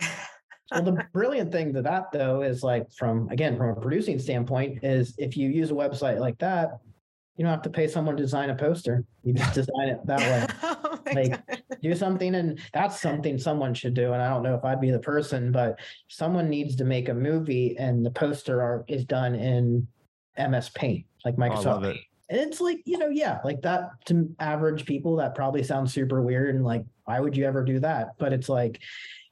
well the brilliant thing to that though is like from again from a producing standpoint is if you use a website like that you don't have to pay someone to design a poster you just design it that way oh Like, God. do something and that's something someone should do and i don't know if i'd be the person but someone needs to make a movie and the poster art is done in ms paint like I microsoft love it. And it's like you know yeah like that to average people that probably sounds super weird and like why would you ever do that but it's like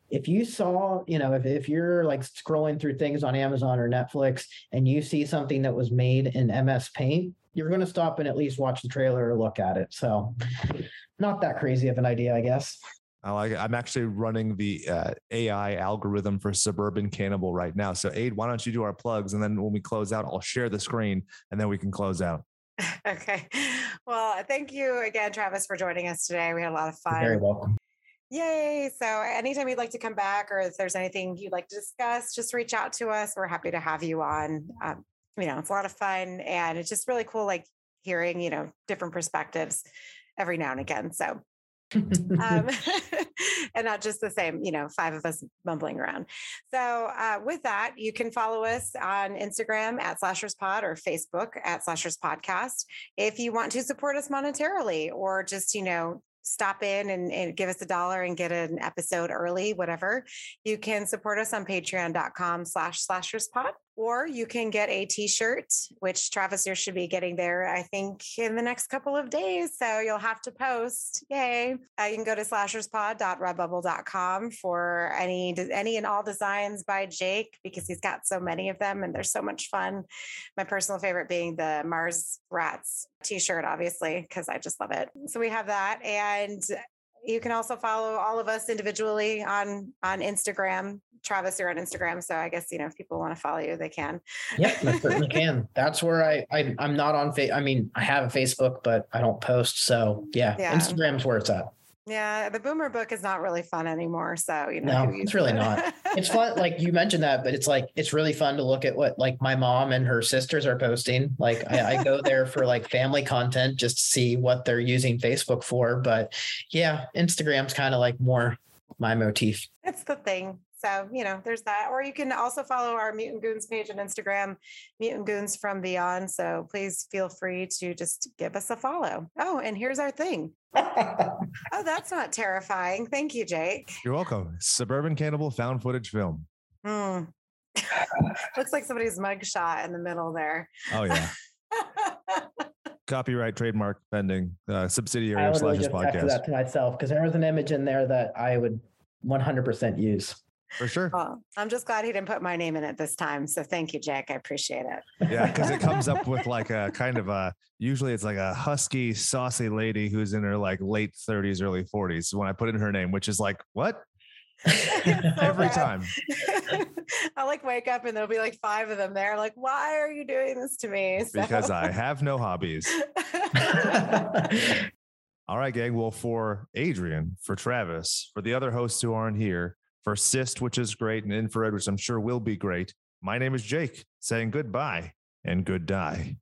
if you saw you know if, if you're like scrolling through things on amazon or netflix and you see something that was made in ms paint you're going to stop and at least watch the trailer or look at it so not that crazy of an idea i guess I like it. I'm actually running the uh, AI algorithm for Suburban Cannibal right now. So, Aid, why don't you do our plugs? And then when we close out, I'll share the screen and then we can close out. Okay. Well, thank you again, Travis, for joining us today. We had a lot of You're very fun. welcome Yay. So, anytime you'd like to come back or if there's anything you'd like to discuss, just reach out to us. We're happy to have you on. Um, you know, it's a lot of fun and it's just really cool, like hearing, you know, different perspectives every now and again. So, um, and not just the same, you know, five of us mumbling around. So, uh, with that, you can follow us on Instagram at Slashers Pod or Facebook at Slashers Podcast. If you want to support us monetarily or just, you know, stop in and, and give us a dollar and get an episode early, whatever, you can support us on patreon.com slash slashers pod, or you can get a t-shirt, which Travis, you should be getting there, I think, in the next couple of days. So you'll have to post. Yay. Uh, you can go to slasherspod.redbubble.com for any, any and all designs by Jake, because he's got so many of them and they're so much fun. My personal favorite being the Mars Rats t-shirt, obviously, because I just love it. So we have that. And you can also follow all of us individually on on Instagram. Travis, you're on Instagram, so I guess you know if people want to follow you, they can. Yep, I certainly can. That's where I, I I'm not on fa- I mean, I have a Facebook, but I don't post. So yeah, Yeah. Instagram's where it's at. Yeah, the Boomer book is not really fun anymore. So you know, No, it's really not. It's fun, like you mentioned that, but it's like it's really fun to look at what like my mom and her sisters are posting. Like I, I go there for like family content just to see what they're using Facebook for. But yeah, Instagram's kind of like more my motif. it's the thing. So, you know, there's that. Or you can also follow our Mutant Goons page on Instagram, Mutant Goons from Beyond. So please feel free to just give us a follow. Oh, and here's our thing. Oh, that's not terrifying. Thank you, Jake. You're welcome. Suburban Cannibal found footage film. Hmm. Looks like somebody's mugshot in the middle there. Oh, yeah. Copyright, trademark, pending, uh, subsidiary I of would really Slashers just tattoo Podcast. that to myself because there was an image in there that I would 100% use. For sure. well, I'm just glad he didn't put my name in it this time. So thank you, Jack. I appreciate it. Yeah, because it comes up with like a kind of a usually it's like a husky, saucy lady who's in her like late 30s, early 40s. When I put in her name, which is like, what? Every time. I like wake up and there'll be like five of them there. Like, why are you doing this to me? So- Because I have no hobbies. All right, gang. Well, for Adrian, for Travis, for the other hosts who aren't here, for which is great, and Infrared, which I'm sure will be great. My name is Jake, saying goodbye and good die.